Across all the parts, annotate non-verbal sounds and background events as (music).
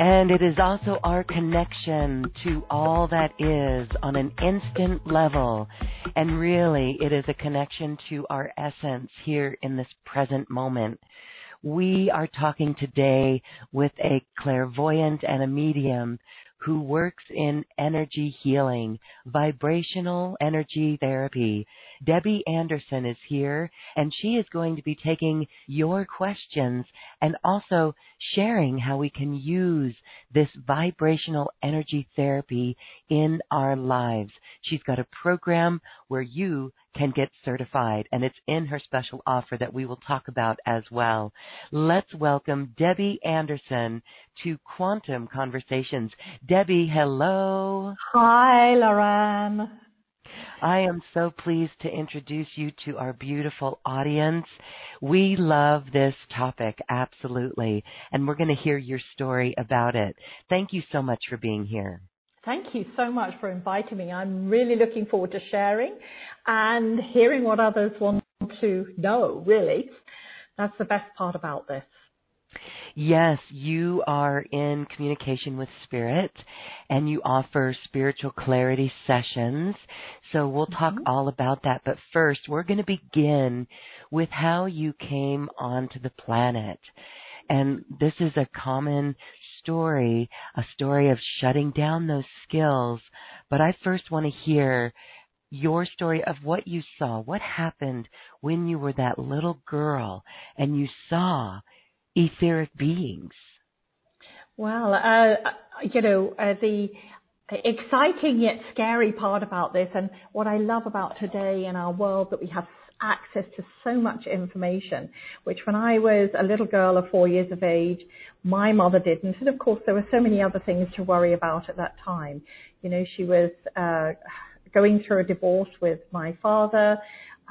And it is also our connection to all that is on an instant level. And really, it is a connection to our essence here in this present moment. We are talking today with a clairvoyant and a medium who works in energy healing, vibrational energy therapy. Debbie Anderson is here and she is going to be taking your questions and also sharing how we can use this vibrational energy therapy in our lives. She's got a program where you can get certified, and it's in her special offer that we will talk about as well. Let's welcome Debbie Anderson to Quantum Conversations. Debbie, hello. Hi, Loren. I am so pleased to introduce you to our beautiful audience. We love this topic, absolutely, and we're going to hear your story about it. Thank you so much for being here. Thank you so much for inviting me. I'm really looking forward to sharing and hearing what others want to know, really. That's the best part about this. Yes, you are in communication with spirit and you offer spiritual clarity sessions. So we'll talk mm-hmm. all about that. But first, we're going to begin with how you came onto the planet. And this is a common story, a story of shutting down those skills. But I first want to hear your story of what you saw. What happened when you were that little girl and you saw etheric beings? Well, uh, you know, uh, the exciting yet scary part about this, and what I love about today in our world that we have access to so much information, which when I was a little girl of four years of age, my mother didn't. And of course, there were so many other things to worry about at that time. You know, she was uh, going through a divorce with my father.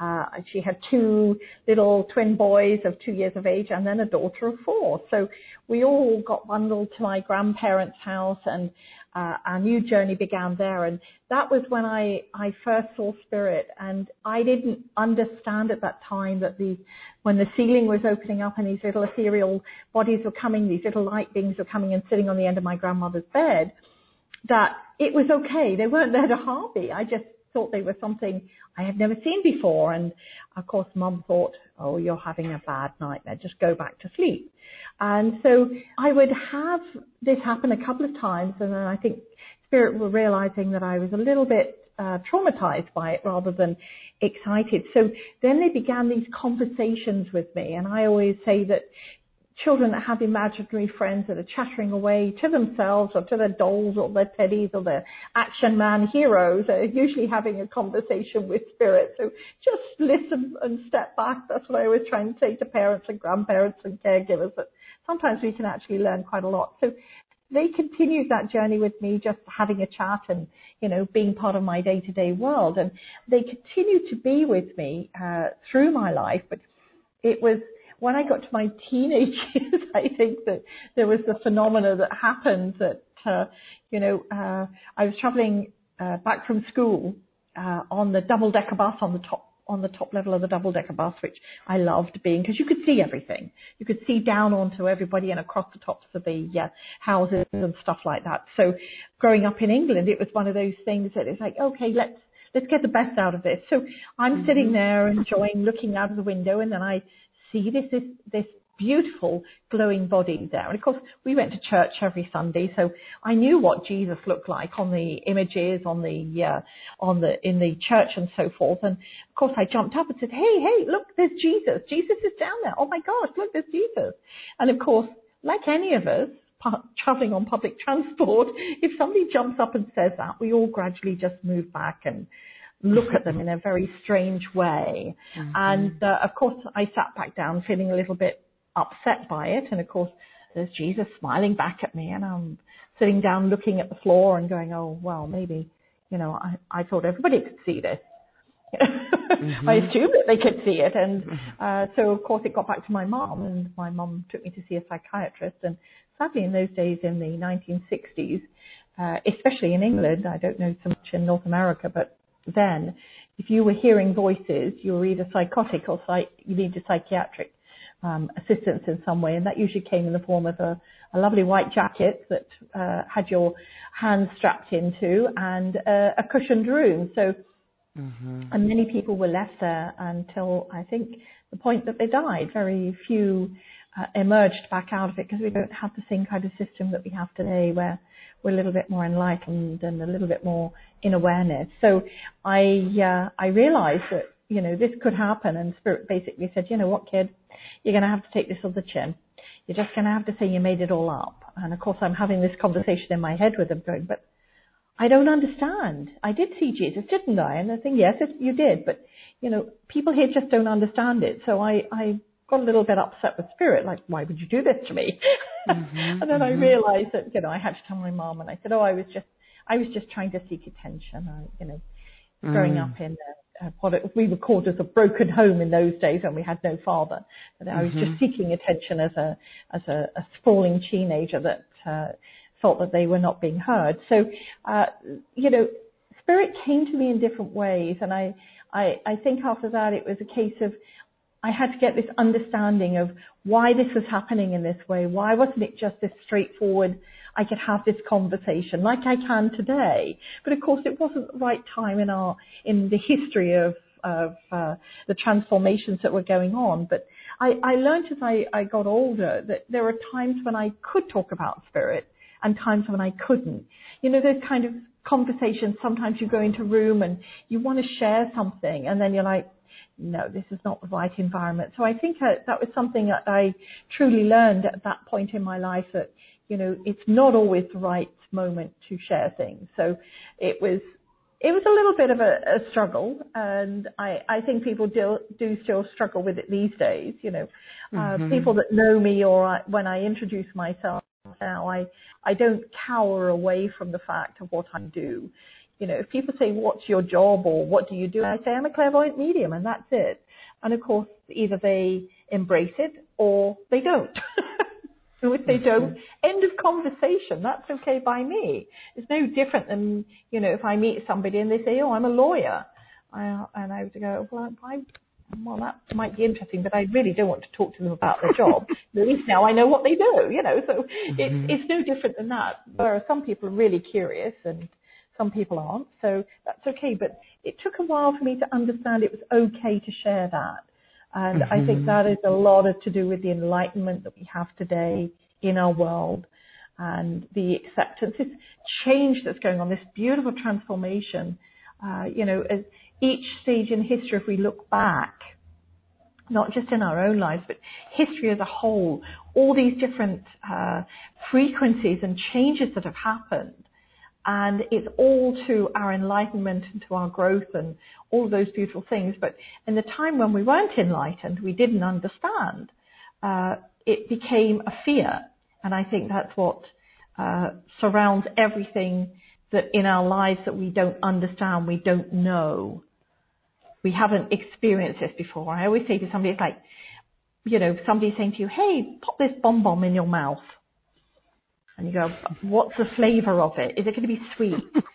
Uh, she had two little twin boys of two years of age and then a daughter of four. So we all got bundled to my grandparents' house and uh, our new journey began there. And that was when I, I first saw spirit. And I didn't understand at that time that the, when the ceiling was opening up and these little ethereal bodies were coming, these little light beings were coming and sitting on the end of my grandmother's bed, that it was okay. They weren't there to harm me. I just thought they were something I had never seen before. And of course, mum thought, oh, you're having a bad nightmare. Just go back to sleep. And so I would have this happen a couple of times. And then I think spirit were realizing that I was a little bit uh, traumatized by it rather than excited. So then they began these conversations with me. And I always say that children that have imaginary friends that are chattering away to themselves or to their dolls or their teddies or their action man heroes are usually having a conversation with spirit. So just listen and step back. That's what I always try and say to parents and grandparents and caregivers that sometimes we can actually learn quite a lot. So they continued that journey with me, just having a chat and, you know, being part of my day to day world. And they continued to be with me, uh, through my life, but it was when I got to my teenage (laughs) years, I think that there was the phenomena that happened that, uh, you know, uh, I was traveling uh, back from school uh, on the double decker bus on the top on the top level of the double decker bus, which I loved being because you could see everything. You could see down onto everybody and across the tops of the uh, houses and stuff like that. So growing up in England, it was one of those things that it's like, okay, let's let's get the best out of this. So I'm mm-hmm. sitting there enjoying looking out of the window, and then I see this this this beautiful glowing body there. And of course, we went to church every Sunday, so I knew what Jesus looked like on the images, on the uh, on the in the church and so forth. And of course, I jumped up and said, "Hey, hey, look, there's Jesus! Jesus is down there! Oh my gosh, look, there's Jesus!" And of course, like any of us, traveling on public (laughs) transport, if somebody jumps up and says that, we all gradually just move back and look at (laughs) them in a very strange way. Mm-hmm. And uh, of course, I sat back down feeling a little bit upset by it. And of course, there's Jesus smiling back at me, and I'm sitting down looking at the floor and going, oh, well, maybe, you know, I, I thought everybody could see this. (laughs) mm-hmm. I assumed that they could see it. And uh, so, of course, it got back to my mom, and my mom took me to see a psychiatrist. And sadly, in those days, in the 1960s, uh, especially in England, I don't know so much in North America, but then, if you were hearing voices, you were either psychotic or psych- you needed psychiatric um, assistance in some way, and that usually came in the form of a, a lovely white jacket that uh, had your hands strapped into and uh, a cushioned room. So, mm-hmm. and many people were left there until I think the point that they died. Very few uh, emerged back out of it because we don't have the same kind of system that we have today, where we're a little bit more enlightened and a little bit more in awareness. So I uh, I realised that you know this could happen, and Spirit basically said, you know what, kid you're going to have to take this on the chin. You're just going to have to say you made it all up. And of course, I'm having this conversation in my head with them going, but I don't understand. I did see Jesus, didn't I? And I think, yes, you did. But, you know, people here just don't understand it. So I, I got a little bit upset with spirit, like, why would you do this to me? (laughs) Mm-hmm, (laughs) and then mm-hmm. I realized that, you know, I had to tell my mom and I said, oh, I was just, I was just trying to seek attention. I, you know, growing mm. up in uh, what it, we would call as a broken home in those days when we had no father. But I was mm-hmm. just seeking attention as a as a, a sprawling teenager that uh, thought that they were not being heard. So, uh, you know, spirit came to me in different ways, and I, I I think after that it was a case of I had to get this understanding of why this was happening in this way. Why wasn't it just this straightforward? I could have this conversation like I can today. But of course, it wasn't the right time in our in the history of of uh, the transformations that were going on. But I, I learned as I, I got older that there are times when I could talk about spirit and times when I couldn't. You know, those kind of conversations. Sometimes you go into a room and you want to share something, and then you're like, no, this is not the right environment. So I think that, that was something that I truly learned at that point in my life that, you know, it's not always the right moment to share things. So it was, it was a little bit of a, a struggle and I, I think people do, do still struggle with it these days, you know, uh, mm-hmm. people that know me or I, when I introduce myself now, I, I don't cower away from the fact of what I do you know, if people say, what's your job or what do you do? I say, I'm a clairvoyant medium and that's it. And of course, either they embrace it or they don't. (laughs) so if they don't, end of conversation. That's okay by me. It's no different than, you know, if I meet somebody and they say, oh, I'm a lawyer. I, and I would go, well, I, well, that might be interesting, but I really don't want to talk to them about their job. (laughs) At least now I know what they do, you know, so mm-hmm. it's, it's no different than that. Whereas some people are really curious and some people aren't, so that's okay. But it took a while for me to understand it was okay to share that. And mm-hmm. I think mm-hmm. that is a lot of, to do with the enlightenment that we have today in our world and the acceptance, this change that's going on, this beautiful transformation. Uh, you know, as each stage in history, if we look back, not just in our own lives, but history as a whole, all these different uh, frequencies and changes that have happened and it's all to our enlightenment and to our growth and all those beautiful things. But in the time when we weren't enlightened, we didn't understand. Uh, it became a fear, and I think that's what uh, surrounds everything that in our lives that we don't understand, we don't know, we haven't experienced this before. I always say to somebody, it's like you know, somebody saying to you, hey, pop this bomb bomb in your mouth. And you go, what's the flavor of it? Is it going to be sweet?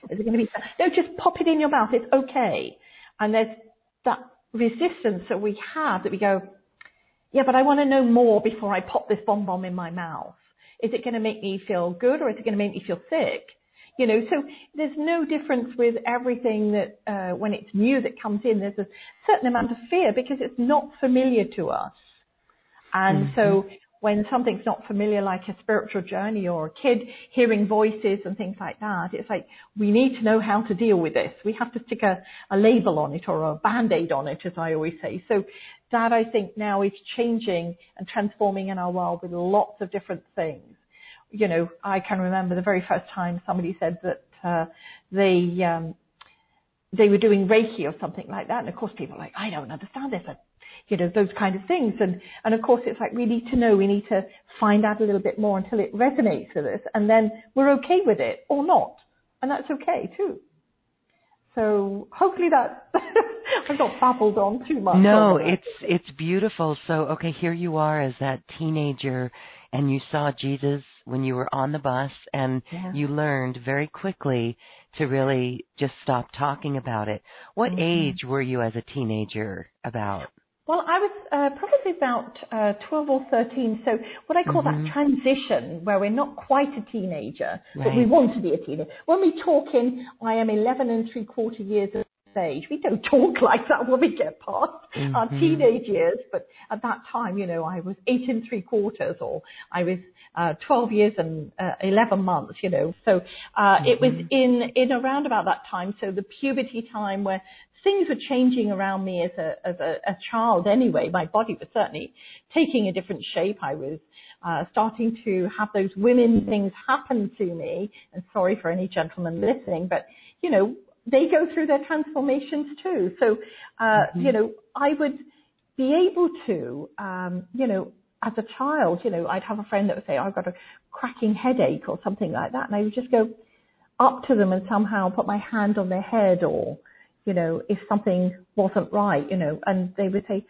Is it going to be, no, just pop it in your mouth. It's okay. And there's that resistance that we have that we go, yeah, but I want to know more before I pop this bomb in my mouth. Is it going to make me feel good or is it going to make me feel sick? You know, so there's no difference with everything that uh, when it's new that comes in. There's a certain amount of fear because it's not familiar to us. And mm-hmm. so when something's not familiar, like a spiritual journey or a kid hearing voices and things like that, it's like we need to know how to deal with this. We have to stick a, a label on it or a band-aid on it, as I always say. So that I think now is changing and transforming in our world with lots of different things. You know, I can remember the very first time somebody said that uh, they um, they were doing Reiki or something like that, and of course people are like, I don't understand this you know, those kind of things. And, and of course, it's like we need to know, we need to find out a little bit more until it resonates with us, and then we're okay with it or not. And that's okay too. So hopefully that (laughs) I've not babbled on too much. No, it's it's beautiful. So okay, here you are as that teenager and you saw Jesus when you were on the bus and yeah. you learned very quickly to really just stop talking about it. What mm-hmm. age were you as a teenager about? Well, I was uh, probably about uh, 12 or 13. So what I call mm-hmm. that transition where we're not quite a teenager, right. but we want to be a teenager. When we talk in, I am 11 and three quarter years of age, we don't (laughs) talk like that when we get past mm-hmm. our teenage years. But at that time, you know, I was eight and three quarters or I was uh, 12 years and uh, 11 months, you know. So uh, mm-hmm. it was in, in around about that time. So the puberty time where things were changing around me as a as a, a child anyway. My body was certainly taking a different shape. I was uh, starting to have those women things happen to me. And sorry for any gentlemen listening, but you know they go through their transformations too. So uh, mm-hmm. you know I would be able to um, you know as a child, you know, I'd have a friend that would say, oh, I've got a cracking headache or something like that. And I would just go up to them and somehow put my hand on their head or, you know, if something wasn't right, you know, and they would say,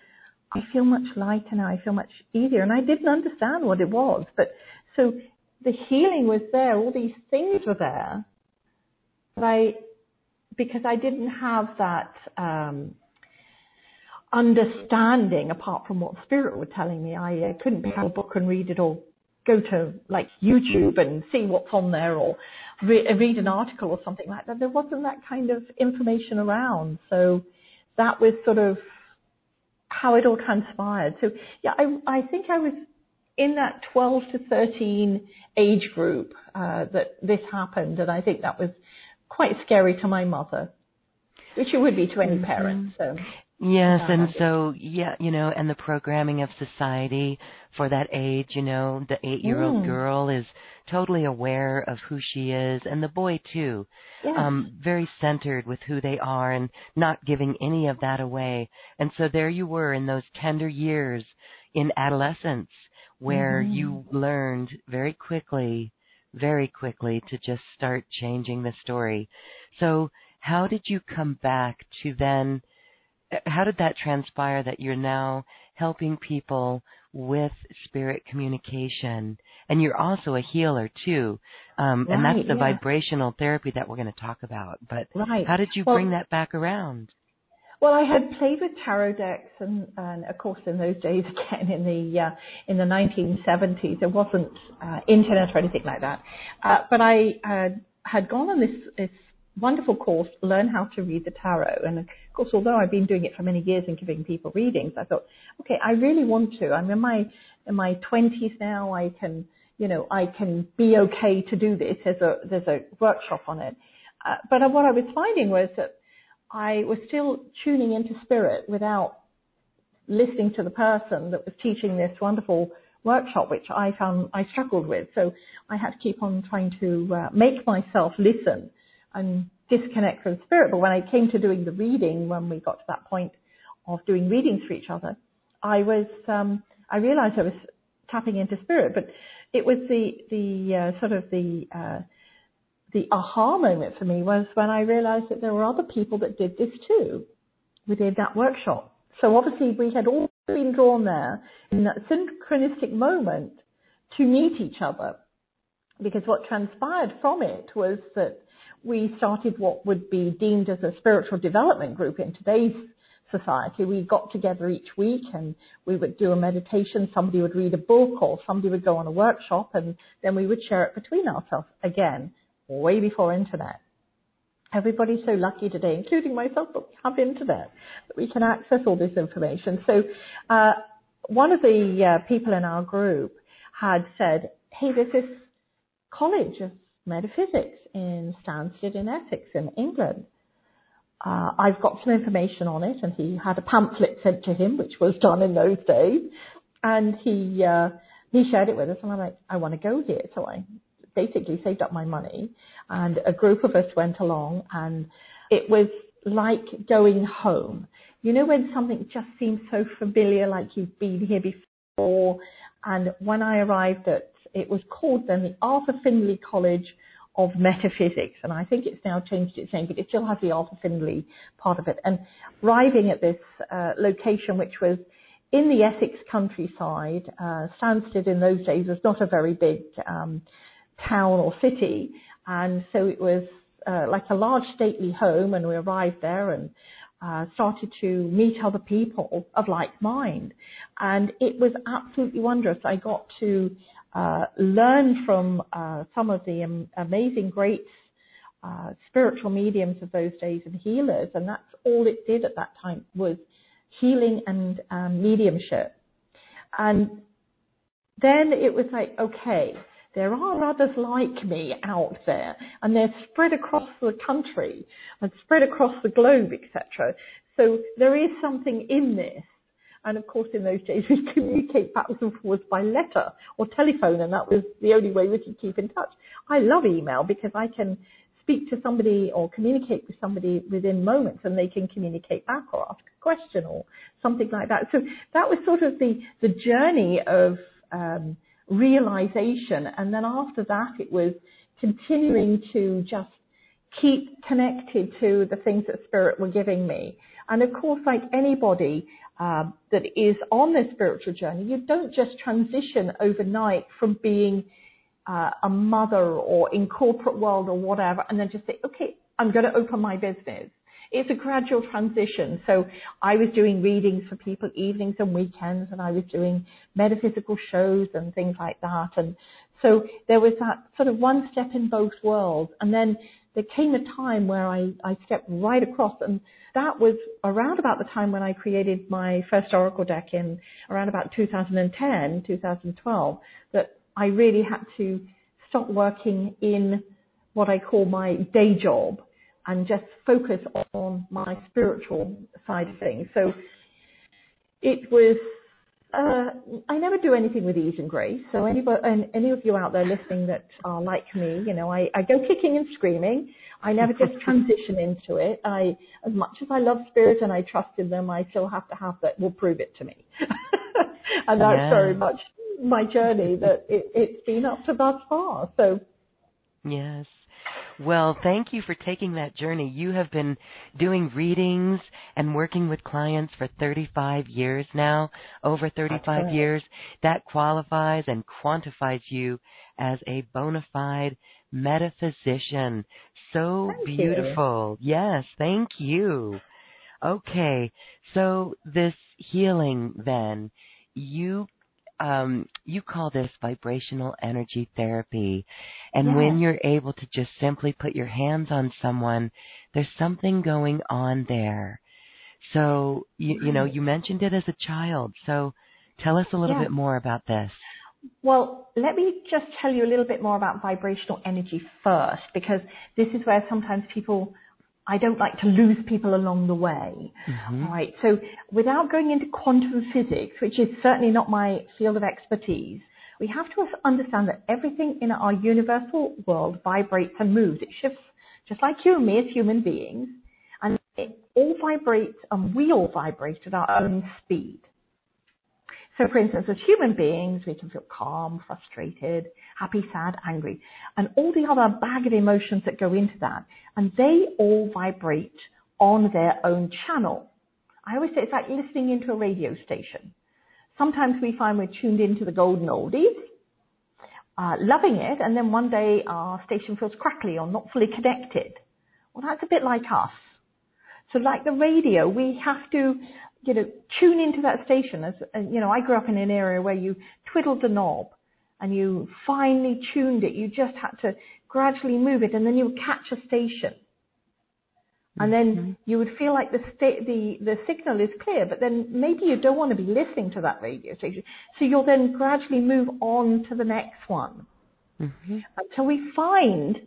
I feel much lighter now, I feel much easier. And I didn't understand what it was. But so the healing was there, all these things were there. But I, because I didn't have that, um, understanding apart from what spirit were telling me, I uh, couldn't pick up a book and read it or go to like YouTube and see what's on there or re- read an article or something like that. There wasn't that kind of information around. So that was sort of how it all transpired. So yeah, I, I think I was in that 12 to 13 age group uh, that this happened, and I think that was quite scary to my mother, which it would be to any mm-hmm. parent. So Yes, and so yeah, you know, and the programming of society for that age, you know, the eight-year-old mm. girl is totally aware of who she is, and the boy too, yes. um, very centered with who they are and not giving any of that away. And so there you were in those tender years in adolescence, where mm-hmm. you learned very quickly, very quickly to just start changing the story. So how did you come back to then? How did that transpire that you're now helping people with spirit communication and you're also a healer too um, right, and that's the yeah. vibrational therapy that we're going to talk about but right. how did you well, bring that back around well, I had played with tarot decks, and, and of course, in those days, (laughs) again in the uh, in the 1970s, there wasn't uh, internet or anything like that. Uh, but I had gone on this, this wonderful course, Learn How to Read the Tarot. And of course, although I've been doing it for many years and giving people readings, I thought, okay, I really want to. I'm in my in my twenties now. I can, you know, I can be okay to do this. There's a there's a workshop on it. Uh, but what I was finding was that I was still tuning into spirit without listening to the person that was teaching this wonderful workshop, which I found I struggled with. So I had to keep on trying to uh, make myself listen and disconnect from spirit. But when I came to doing the reading, when we got to that point of doing readings for each other, I was, um, I realized I was tapping into spirit, but it was the, the, uh, sort of the, uh, the aha moment for me was when I realized that there were other people that did this too within that workshop. So obviously we had all been drawn there in that synchronistic moment to meet each other. Because what transpired from it was that we started what would be deemed as a spiritual development group in today's society. We got together each week and we would do a meditation. Somebody would read a book or somebody would go on a workshop and then we would share it between ourselves again, way before internet. Everybody's so lucky today, including myself, that we have internet, that we can access all this information. So, uh, one of the uh, people in our group had said, hey, there's this college metaphysics in Stansted in Essex in England. Uh, I've got some information on it, and he had a pamphlet sent to him, which was done in those days, and he uh, he shared it with us, and I'm like, I want to go here, so I basically saved up my money, and a group of us went along, and it was like going home. You know when something just seems so familiar, like you've been here before, and when I arrived at, it was called then the Arthur Findlay College of metaphysics, and I think it's now changed its name, but it still has the Arthur Findlay part of it. And arriving at this uh, location, which was in the Essex countryside, uh, Stansted in those days was not a very big um, town or city, and so it was uh, like a large stately home. And we arrived there and uh, started to meet other people of like mind, and it was absolutely wondrous. I got to learn from uh, some of the am- amazing greats, uh, spiritual mediums of those days and healers, and that's all it did at that time was healing and um, mediumship. And then it was like, okay, there are others like me out there, and they're spread across the country and spread across the globe, etc. So there is something in this and of course, in those days, (laughs) we communicate backwards and forwards by letter or telephone, and that was the only way we could keep in touch. I love email because I can speak to somebody or communicate with somebody within moments and they can communicate back or ask a question or something like that. So that was sort of the, the journey of um, realization. And then after that, it was continuing to just keep connected to the things that spirit were giving me. And of course, like anybody um, that is on their spiritual journey, you don't just transition overnight from being uh, a mother or in corporate world or whatever, and then just say, okay, I'm going to open my business. It's a gradual transition. So I was doing readings for people evenings and weekends, and I was doing metaphysical shows and things like that. And so there was that sort of one step in both worlds. And then there came a time where I, I stepped right across and that was around about the time when I created my first Oracle deck in around about 2010, 2012, that I really had to stop working in what I call my day job and just focus on my spiritual side of things. So it was uh, I never do anything with ease and grace. So anybody, and any of you out there listening that are like me, you know, I, I go kicking and screaming. I never just (laughs) transition into it. I, as much as I love spirit and I trust in them, I still have to have that will prove it to me. (laughs) and that's yeah. very much my journey that it, it's been up to thus far. So. Yes. Well, thank you for taking that journey. You have been doing readings and working with clients for 35 years now, over 35 years. That qualifies and quantifies you as a bona fide metaphysician. So thank beautiful. You. Yes, thank you. Okay, so this healing then, you um, you call this vibrational energy therapy. And yes. when you're able to just simply put your hands on someone, there's something going on there. So, you, you know, you mentioned it as a child. So tell us a little bit more about this. Well, let me just tell you a little bit more about vibrational energy first, because this is where sometimes people I don't like to lose people along the way. Mm-hmm. All right. So without going into quantum physics, which is certainly not my field of expertise, we have to understand that everything in our universal world vibrates and moves. It shifts just like you and me as human beings. And it all vibrates and we all vibrate at our own speed. So for instance, as human beings, we can feel calm, frustrated, happy, sad, angry, and all the other bag of emotions that go into that. And they all vibrate on their own channel. I always say it's like listening into a radio station. Sometimes we find we're tuned into the golden oldies, uh, loving it, and then one day our station feels crackly or not fully connected. Well, that's a bit like us. So like the radio, we have to, you know, tune into that station. As you know, I grew up in an area where you twiddled the knob and you finely tuned it. You just had to gradually move it, and then you would catch a station. And then mm-hmm. you would feel like the, sta- the the signal is clear, but then maybe you don't want to be listening to that radio station. So you'll then gradually move on to the next one mm-hmm. until we find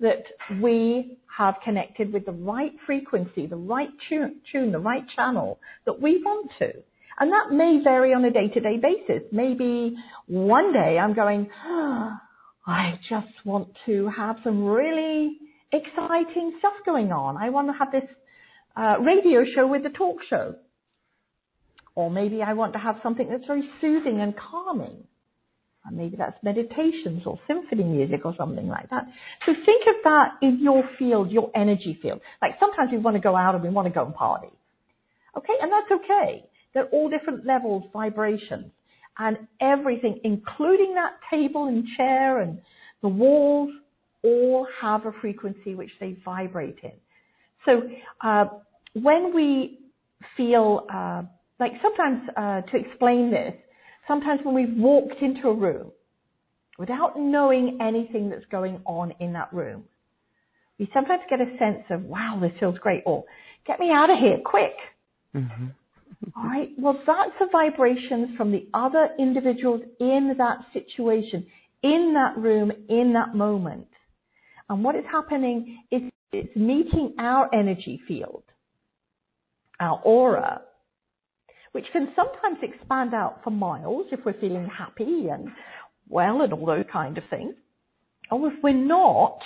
that we have connected with the right frequency, the right tune, the right channel that we want to. And that may vary on a day-to-day basis. Maybe one day I'm going, oh, I just want to have some really exciting stuff going on. I want to have this uh, radio show with the talk show. Or maybe I want to have something that's very soothing and calming. And maybe that's meditations or symphony music or something like that. So think of that in your field, your energy field. Like sometimes we want to go out and we want to go and party. Okay, and that's okay. They're all different levels, vibrations, and everything, including that table and chair and the walls, all have a frequency which they vibrate in. So uh, when we feel uh, like sometimes uh, to explain this, sometimes when we've walked into a room without knowing anything that's going on in that room, we sometimes get a sense of, wow, this feels great, or get me out of here, quick. Mm-hmm. (laughs) All right. Well, that's the vibrations from the other individuals in that situation, in that room, in that moment. And what is happening is it's meeting our energy field, our aura, which can sometimes expand out for miles if we're feeling happy and well and all those kind of things. Or if we're not,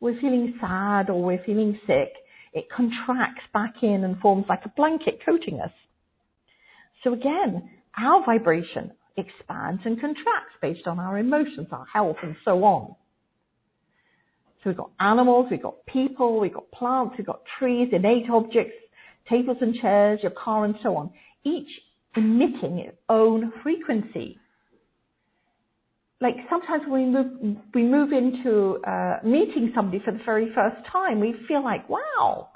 we're feeling sad or we're feeling sick, it contracts back in and forms like a blanket coating us. So again, our vibration expands and contracts based on our emotions, our health and so on. So we've got animals, we've got people, we've got plants, we've got trees, innate objects, tables and chairs, your car and so on each emitting its own frequency. Like sometimes when we move, we move into uh, meeting somebody for the very first time, we feel like, wow,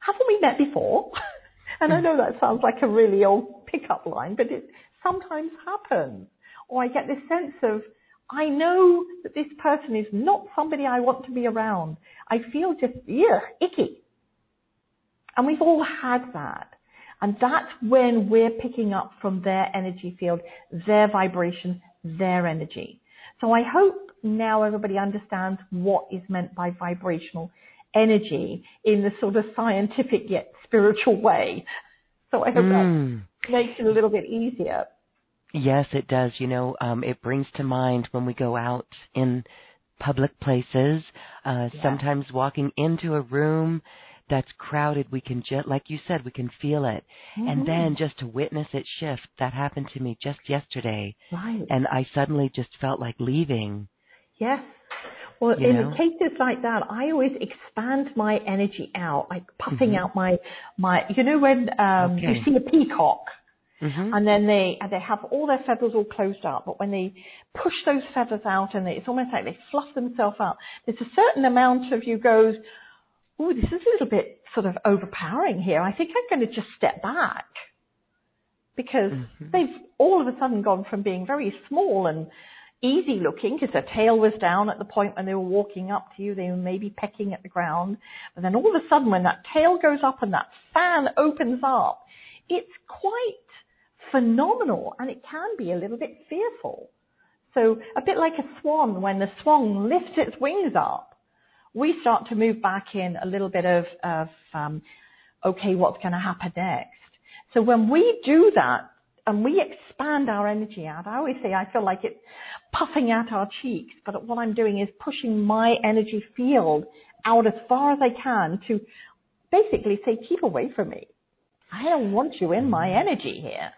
haven't we met before? (laughs) and I know that sounds like a really old pickup line, but it sometimes happens. Or I get this sense of, I know that this person is not somebody I want to be around. I feel just, yeah, icky. And we've all had that. And that's when we're picking up from their energy field, their vibration, their energy. So I hope now everybody understands what is meant by vibrational energy in the sort of scientific yet spiritual way. So I hope mm. that makes it a little bit easier. Yes, it does. You know, um, it brings to mind when we go out in public places, uh, yeah. sometimes walking into a room that's crowded, we can just, like you said, we can feel it. Mm-hmm. And then just to witness it shift, that happened to me just yesterday. Right. And I suddenly just felt like leaving. Yes. Well, you in know? cases like that, I always expand my energy out, like puffing mm-hmm. out my, my, you know, when um, okay. you see a peacock. Mm-hmm. And then they they have all their feathers all closed up, but when they push those feathers out and they, it's almost like they fluff themselves out. There's a certain amount of you goes, oh, this is a little bit sort of overpowering here. I think I'm going to just step back because mm-hmm. they've all of a sudden gone from being very small and easy looking because their tail was down at the point when they were walking up to you. They were maybe pecking at the ground. And then all of a sudden when that tail goes up and that fan opens up, it's quite phenomenal and it can be a little bit fearful. So a bit like a swan when the swan lifts its wings up we start to move back in a little bit of, of um, okay, what's going to happen next? So when we do that and we expand our energy out, I always say I feel like it's puffing out our cheeks, but what I'm doing is pushing my energy field out as far as I can to basically say, keep away from me. I don't want you in my energy here.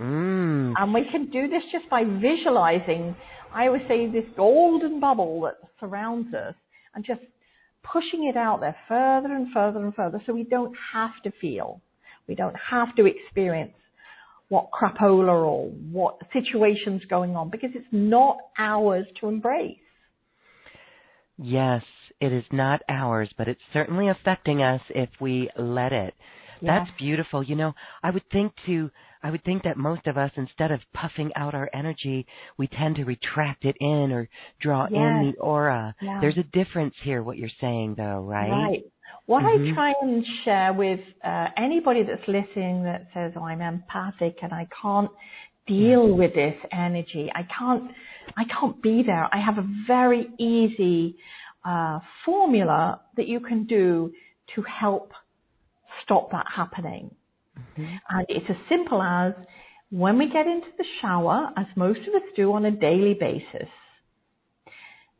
Mm. And we can do this just by visualizing, I always say, this golden bubble that surrounds us and just pushing it out there further and further and further so we don't have to feel. We don't have to experience what crapola or what situation's going on because it's not ours to embrace. Yes, it is not ours, but it's certainly affecting us if we let it. That's beautiful. You know, I would think to I would think that most of us instead of puffing out our energy, we tend to retract it in or draw yes. in the aura. Yeah. There's a difference here what you're saying though, right? Right. What Mhm. I try and share with uh, anybody that's listening that says, "Oh, I'm empathic and I can't deal with this energy. I can't, I can't be there." I have a very easy uh, formula that you can do to help stop that happening. Mhm. And it's as simple as when we get into the shower, as most of us do on a daily basis,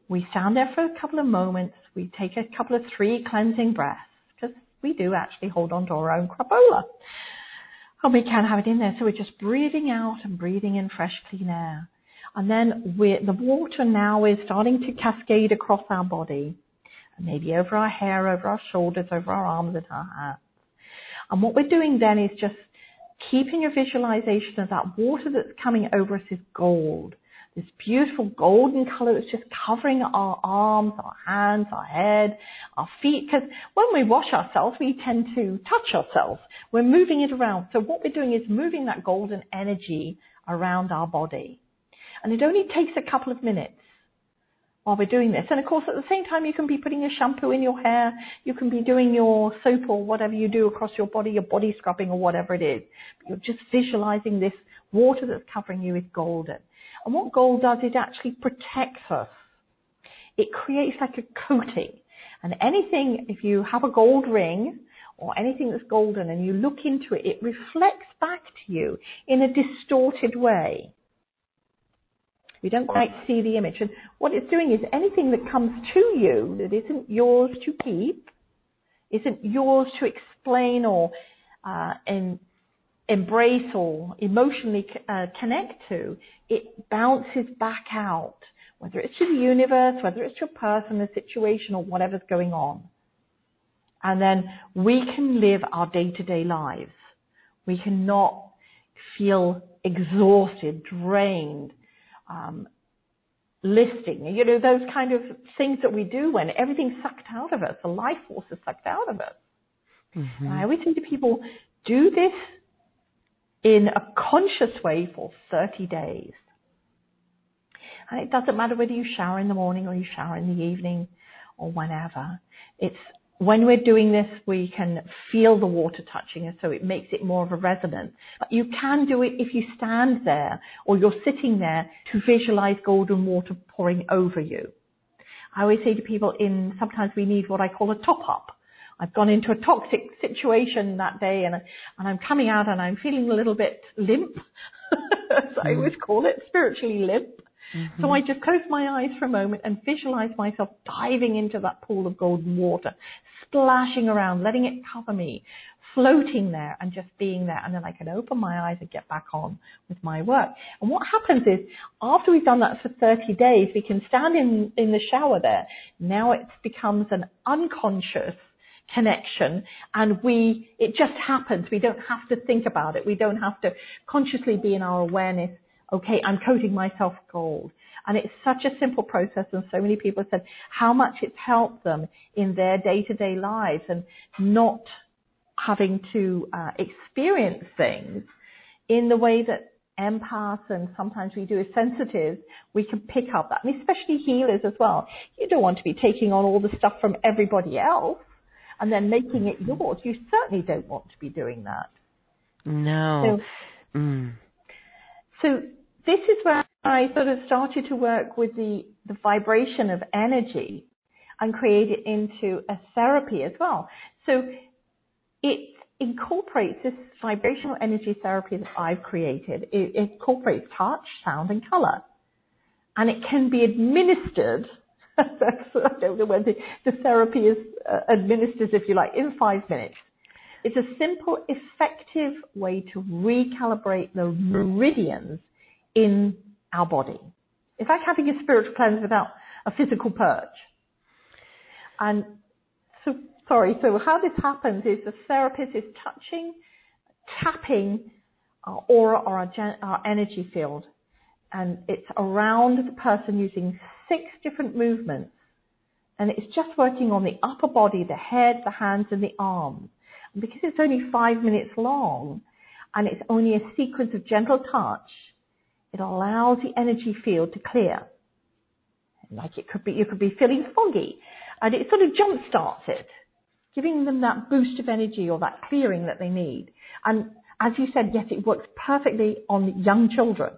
we stand there for a couple of moments, we take a couple of three cleansing breaths, because we do actually hold on to our own crapola. And we can have it in there. So we're just breathing out and breathing in fresh, clean air. And then the water now is starting to cascade across our body, maybe over our hair, over our shoulders, over our arms and our hands. And what we're doing then is just keeping your visualization of that water that's coming over us is gold. This beautiful golden color that's just covering our arms, our hands, our head, our feet. Because when we wash ourselves, we tend to touch ourselves. We're moving it around. So what we're doing is moving that golden energy around our body. And it only takes a couple of minutes while we're doing this. And of course, at the same time, you can be putting your shampoo in your hair. You can be doing your soap or whatever you do across your body, your body scrubbing or whatever it is. You're just visualizing this water that's covering you is golden. And what gold does, it actually protects us. It creates like a coating. And anything, if you have a gold ring or anything that's golden and you look into it, it reflects back to you in a distorted way. We don't quite see the image. And what it's doing is anything that comes to you that isn't yours to keep, isn't yours to explain or uh, embrace or emotionally uh, connect to, it bounces back out, whether it's to the universe, whether it's to a person, a situation, or whatever's going on. And then we can live our day-to-day lives. We cannot feel exhausted, drained, um, listing, you know, those kind of things that we do when everything's sucked out of us, the life force is sucked out of us. Mhm. I always say to people, do this in a conscious way for 30 days. And it doesn't matter whether you shower in the morning or you shower in the evening or whenever. It's when we're doing this, we can feel the water touching us, so it makes it more of a resonance. But you can do it if you stand there or you're sitting there to visualize golden water pouring over you. I always say to people in, sometimes we need what I call a top up. I've gone into a toxic situation that day and, and I'm coming out and I'm feeling a little bit limp. (laughs) As I mm. always call it, spiritually limp. Mm-hmm. So I just close my eyes for a moment and visualize myself diving into that pool of golden water, splashing around, letting it cover me, floating there and just being there. And then I can open my eyes and get back on with my work. And what happens is after we've done that for 30 days, we can stand in, in the shower there. Now it becomes an unconscious connection and we, it just happens. We don't have to think about it. We don't have to consciously be in our awareness. Okay, I'm coating myself gold. And it's such a simple process and so many people have said how much it's helped them in their day-to-day lives and not having to uh, experience things in the way that empaths and sometimes we do as sensitives, we can pick up that. And especially healers as well. You don't want to be taking on all the stuff from everybody else and then making it yours. You certainly don't want to be doing that. No. So, mm. so this is where I sort of started to work with the, the vibration of energy and create it into a therapy as well. So it incorporates this vibrational energy therapy that I've created. It, it incorporates touch, sound, and color. And it can be administered (laughs) I don't know when the, the therapy is uh, administered, if you like, in five minutes. It's a simple, effective way to recalibrate the meridians in our body. It's like having a spiritual cleanse without a physical purge. And so, sorry, so how this happens is the therapist is touching tapping our aura or our, gen- our energy field. And it's around the person using six different movements. And it's just working on the upper body, the head, the hands, and the arms. And because it's only five minutes long, and it's only a sequence of gentle touch, it allows the energy field to clear. Like it could be, you could be feeling foggy, and it sort of jump starts it, giving them that boost of energy or that clearing that they need. And as you said, yes, it works perfectly on young children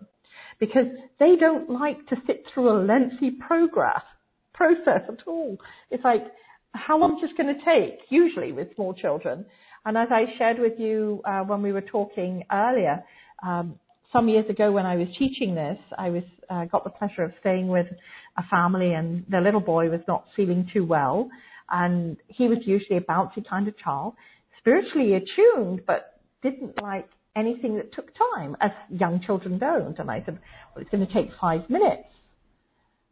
because they don't like to sit through a lengthy progress process at all. It's like, how long is this going to take? Usually with small children. And as I shared with you uh, when we were talking earlier, um, some years ago when I was teaching this, I was uh, got the pleasure of staying with a family, and the little boy was not feeling too well, and he was usually a bouncy kind of child, spiritually attuned, but didn't like anything that took time, as young children don't. And I said, well, it's going to take five minutes.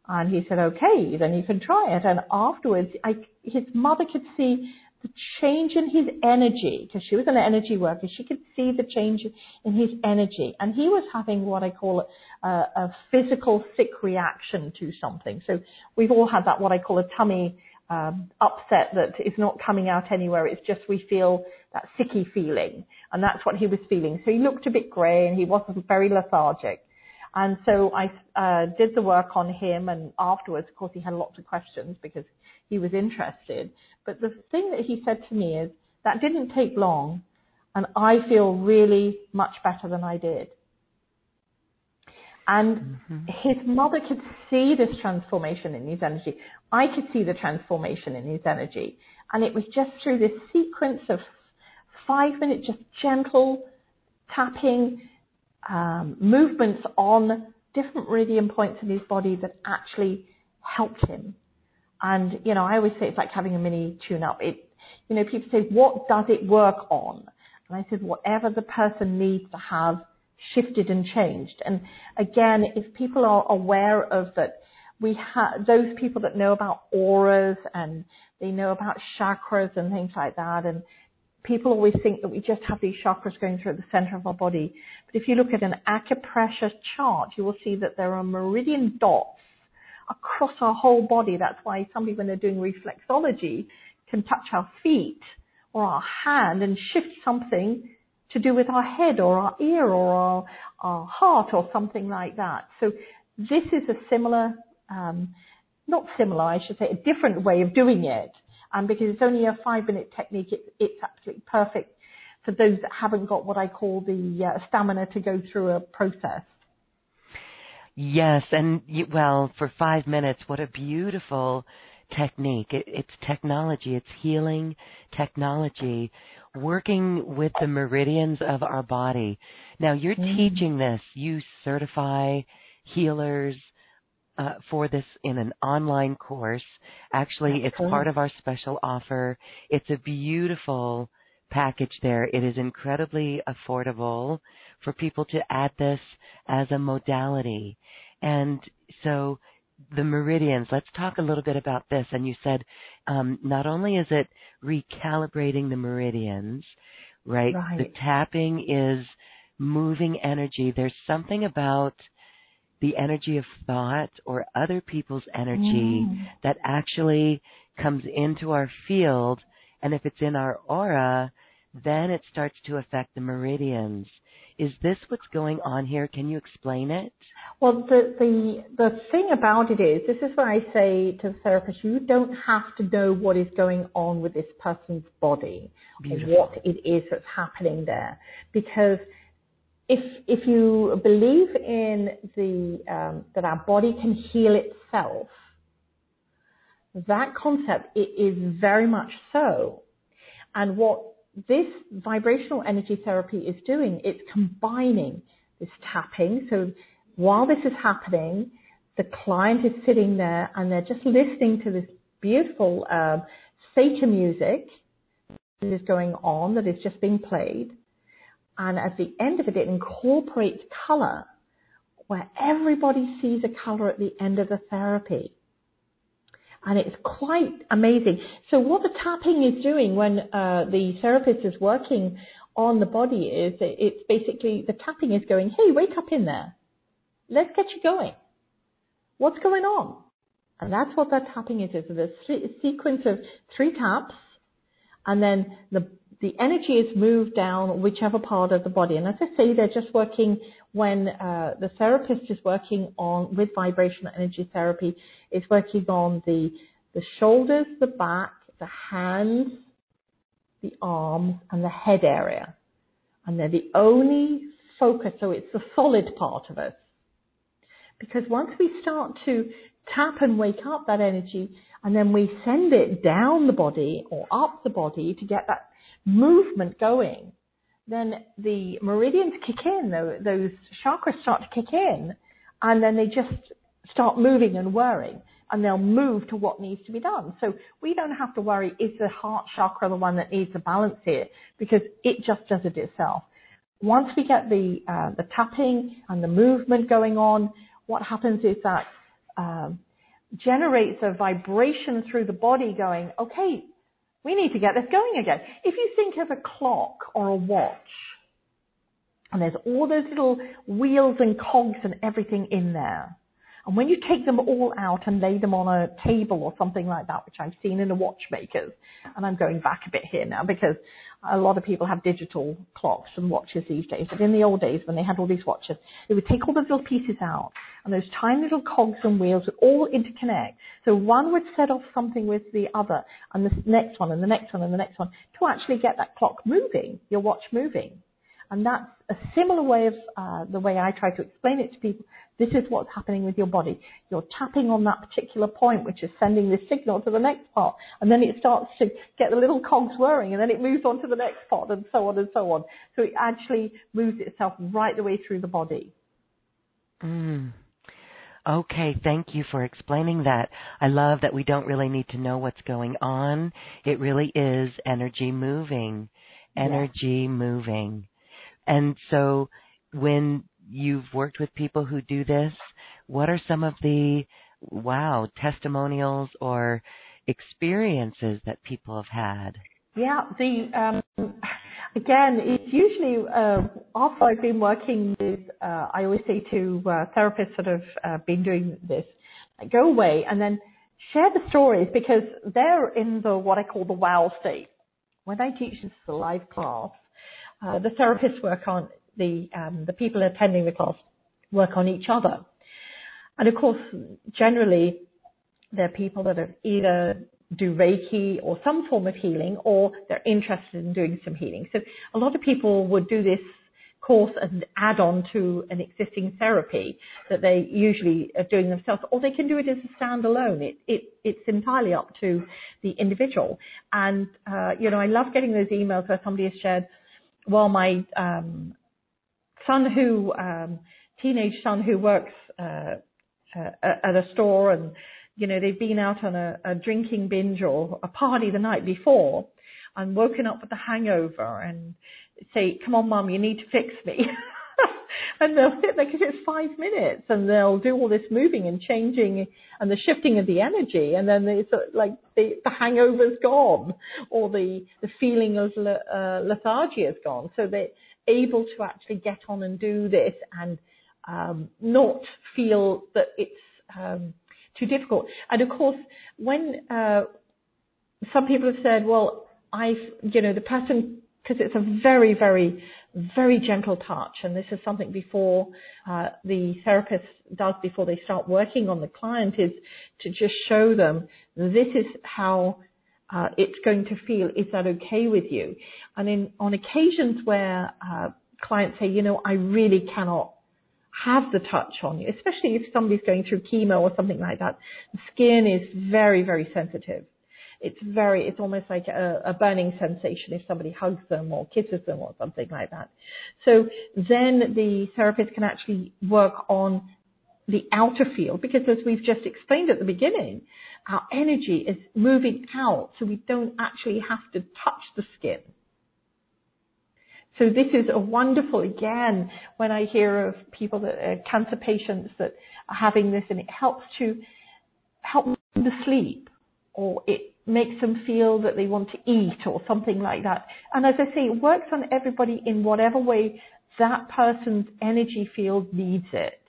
And he said, okay, then you can try it. And afterwards, I, his mother could see the change in his energy, because she was an energy worker, she could see the change in his energy. And he was having what I call a, a physical sick reaction to something. So we've all had that, what I call a tummy um, upset that is not coming out anywhere. It's just we feel that sicky feeling. And that's what he was feeling. So he looked a bit grey and he wasn't very lethargic. And so I uh, did the work on him, and afterwards, of course, he had lots of questions because he was interested. But the thing that he said to me is that didn't take long, and I feel really much better than I did. And mm-hmm. his mother could see this transformation in his energy. I could see the transformation in his energy. And it was just through this sequence of five minutes, just gentle tapping, um, movements on different meridian points in his body that actually helped him. And, you know, I always say it's like having a mini tune up. It, you know, people say, what does it work on? And I said, whatever the person needs to have shifted and changed. And again, if people are aware of that, we have those people that know about auras and they know about chakras and things like that and people always think that we just have these chakras going through the center of our body. But if you look at an acupressure chart, you will see that there are meridian dots across our whole body. That's why somebody, when they're doing reflexology, can touch our feet or our hand and shift something to do with our head or our ear or our, our heart or something like that. So this is a similar, um, not similar, I should say, a different way of doing it. And because it's only a five minute technique, it, it's absolutely perfect for those that haven't got what I call the uh, stamina to go through a process. Yes, and you, well, for five minutes, what a beautiful technique. It, it's technology, it's healing technology, working with the meridians of our body. Now, you're mm. teaching this. You certify healers, uh, for this in an online course. Actually, it's part of our special offer. It's a beautiful package there. It is incredibly affordable for people to add this as a modality. And so the meridians, let's talk a little bit about this. And you said um, not only is it recalibrating the meridians, right? right? The tapping is moving energy. There's something about the energy of thought or other people's energy mm. that actually comes into our field. And if it's in our aura, then it starts to affect the meridians. Is this what's going on here? Can you explain it? Well, the, the, the thing about it is, this is what I say to the therapist, you don't have to know what is going on with this person's body, Beautiful. or what it is that's happening there. Because if if you believe in the um, that our body can heal itself, that concept it is very much so. And what this vibrational energy therapy is doing, it's combining this tapping. So while this is happening, the client is sitting there and they're just listening to this beautiful uh, music that is going on, that is just being played and at the end of it, it incorporates color where everybody sees a color at the end of the therapy. And it's quite amazing. So what the tapping is doing when uh, the therapist is working on the body is it's basically the tapping is going, hey, wake up in there. Let's get you going. What's going on? And that's what that tapping is. It's a sequence of three taps, and then the the energy is moved down whichever part of the body. And as I say, they're just working when uh, the therapist is working on with vibrational energy therapy, is working on the the shoulders, the back, the hands, the arms, and the head area. And they're the only focus, so it's the solid part of us. Because once we start to tap and wake up that energy, and then we send it down the body or up the body to get that movement going, then the meridians kick in, those chakras start to kick in, and then they just start moving and whirring, and they'll move to what needs to be done. So we don't have to worry, is the heart chakra the one that needs a balance here? Because it just does it itself. Once we get the, uh, the tapping and the movement going on, what happens is that um, generates a vibration through the body going, okay, we need to get this going again. If you think of a clock or a watch, and there's all those little wheels and cogs and everything in there, and when you take them all out and lay them on a table or something like that, which I've seen in the watchmakers, and I'm going back a bit here now because a lot of people have digital clocks and watches these days. But in the old days, when they had all these watches, they would take all the little pieces out, and those tiny little cogs and wheels would all interconnect. So one would set off something with the other, and the next one, and the next one, and the next one, to actually get that clock moving, your watch moving. And that's a similar way of uh, the way I try to explain it to people. This is what's happening with your body. You're tapping on that particular point, which is sending the signal to the next part, and then it starts to get the little cogs whirring, and then it moves on to the next part, and so on and so on. So it actually moves itself right the way through the body. Mm. Okay, thank you for explaining that. I love that we don't really need to know what's going on. It really is energy moving. Energy yeah. moving. And so when you've worked with people who do this, what are some of the wow testimonials or experiences that people have had? Yeah, the um, again, it's usually uh, after I've been working with. Uh, I always say to uh, therapists that have uh, been doing this, go away and then share the stories because they're in the what I call the wow state. When I teach this live class, uh, the therapists work on the um, the people attending the class work on each other, and of course, generally, they're people that either do Reiki or some form of healing, or they're interested in doing some healing. So a lot of people would do this course and add on to an existing therapy that they usually are doing themselves, or they can do it as a standalone. It, it, it's entirely up to the individual. And, uh, you know, I love getting those emails where somebody has shared, well, my um, son who, um, teenage son who works uh, uh, at a store and, you know, they've been out on a, a drinking binge or a party the night before and woken up with a hangover and say, come on, mum, you need to fix me. (laughs) (laughs) and they'll sit there because it's five minutes and they'll do all this moving and changing and the shifting of the energy and then it's like the, the hangover's gone or the, the feeling of uh, lethargy is gone. So they're able to actually get on and do this and um, not feel that it's um, too difficult. And of course, when uh, some people have said, well, I've, you know, the person because it's a very, very, very gentle touch. And this is something before uh, the therapist does before they start working on the client is to just show them this is how uh, it's going to feel. Is that okay with you? And in on occasions where uh, clients say, you know, I really cannot have the touch on you, especially if somebody's going through chemo or something like that. The skin is very, very sensitive it's very, it's almost like a, a burning sensation if somebody hugs them or kisses them or something like that. So then the therapist can actually work on the outer field because as we've just explained at the beginning, our energy is moving out so we don't actually have to touch the skin. So this is a wonderful, again, when I hear of people that are cancer patients that are having this and it helps to help them to sleep or it makes them feel that they want to eat or something like that. And as I say, it works on everybody in whatever way that person's energy field needs it.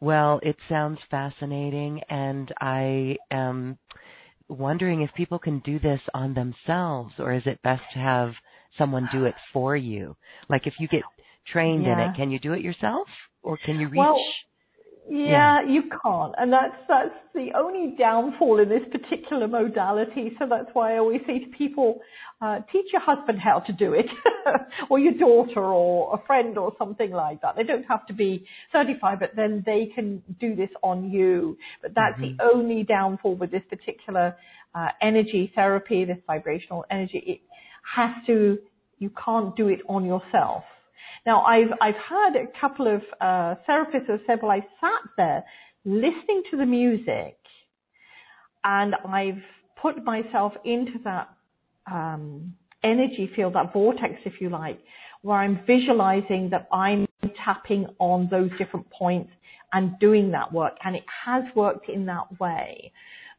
Well, it sounds fascinating, and I am wondering if people can do this on themselves, or is it best to have someone do it for you? Like if you get trained Yeah. in it, can you do it yourself, or can you reach? Well, Yeah, you can't. And that's, that's the only downfall in this particular modality. So that's why I always say to people, uh, teach your husband how to do it, (laughs) or your daughter, or a friend, or something like that. They don't have to be certified, but then they can do this on you. But that's the only downfall with this particular uh, energy therapy, this vibrational energy. It has to, you can't do it on yourself. Now, I've I've had a couple of uh, therapists who have said, "Well, I sat there listening to the music, and I've put myself into that um, energy field, that vortex, if you like, where I'm visualizing that I'm tapping on those different points and doing that work, and it has worked in that way.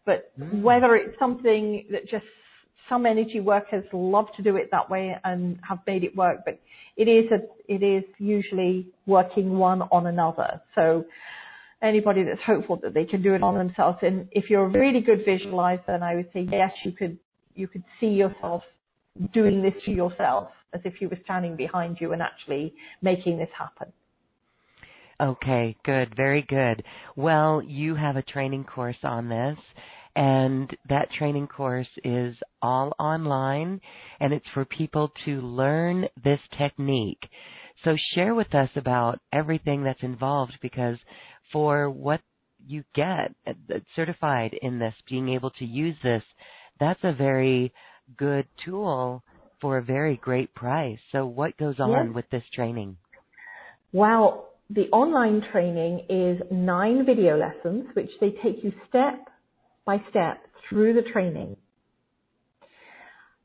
But whether it's something that just some energy workers love to do it that way and have made it work, but it is a, it is usually working one on another. So anybody that's hopeful that they can do it on themselves, and if you're a really good visualizer, then I would say yes, you could, you could see yourself doing this to yourself as if you were standing behind you and actually making this happen. Okay, good, very good. Well, you have a training course on this, and that training course is all online, and it's for people to learn this technique. So share with us about everything that's involved because for what you get uh, certified in this, being able to use this, that's a very good tool for a very great price. So what goes on Yes. with this training? Well, the online training is nine video lessons, which they take you step by step through the training.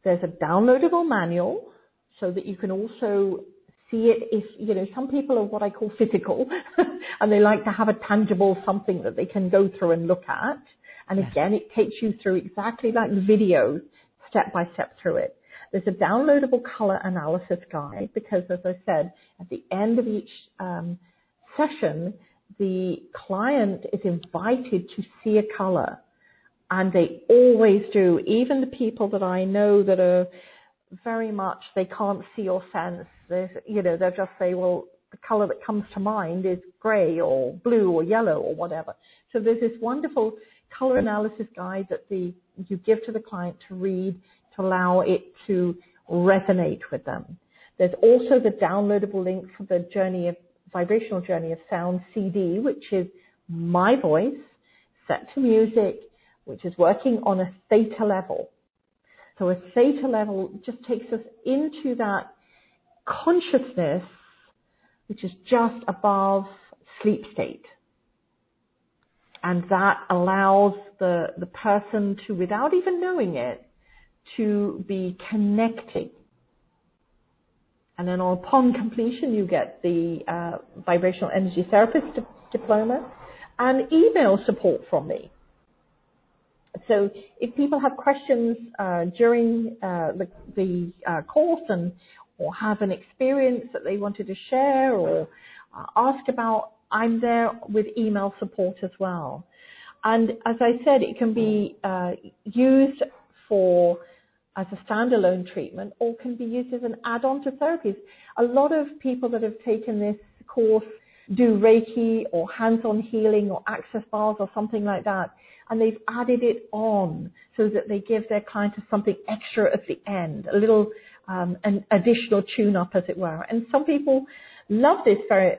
There's a downloadable manual so that you can also see it if, you know, some people are what I call physical (laughs) and they like to have a tangible something that they can go through and look at. And Yes. again, it takes you through exactly like the video, step by step through it. There's a downloadable color analysis guide because, as I said, at the end of each um, session, the client is invited to see a color. And they always do. Even the people that I know that are very much, they can't see or sense. There's, you know, they'll just say, well, the color that comes to mind is gray or blue or yellow or whatever. So there's this wonderful color analysis guide that the, you give to the client to read to allow it to resonate with them. There's also the downloadable link for the journey of vibrational journey of sound CD, which is my voice set to music, which is working on a theta level. So a theta level just takes us into that consciousness, which is just above sleep state. And that allows the, the person to, without even knowing it, to be connecting. And then upon completion, you get the uh, vibrational energy therapist di- diploma and email support from me. So if people have questions uh, during uh, the, uh, course and or have an experience that they wanted to share or ask about, I'm there with email support as well. And as I said, it can be used for as a standalone treatment or can be used as an add-on to therapies. A lot of people that have taken this course do Reiki or hands-on healing or access bars or something like that. And they've added it on so that they give their client something extra at the end, a little, um, an additional tune up as it were. And some people love this very,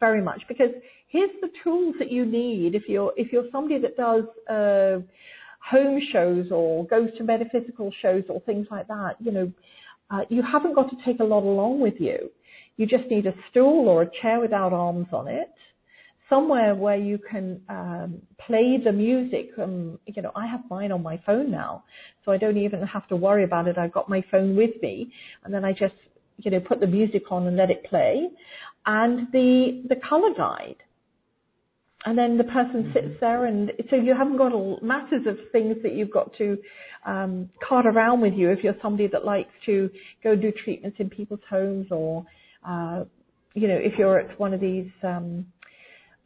very much because here's the tools that you need if you're, if you're somebody that does, uh, home shows or goes to metaphysical shows or things like that, you know, uh, you haven't got to take a lot along with you. You just need a stool or a chair without arms on it, somewhere where you can um, play the music. Um, you know, I have mine on my phone now, so I don't even have to worry about it. I've got my phone with me, and then I just, you know, put the music on and let it play, and the the color guide. and then the person sits mm-hmm. there and so you haven't got all masses of things that you've got to um, cart around with you if you're somebody that likes to go do treatments in people's homes or uh, you know if you're at one of these um,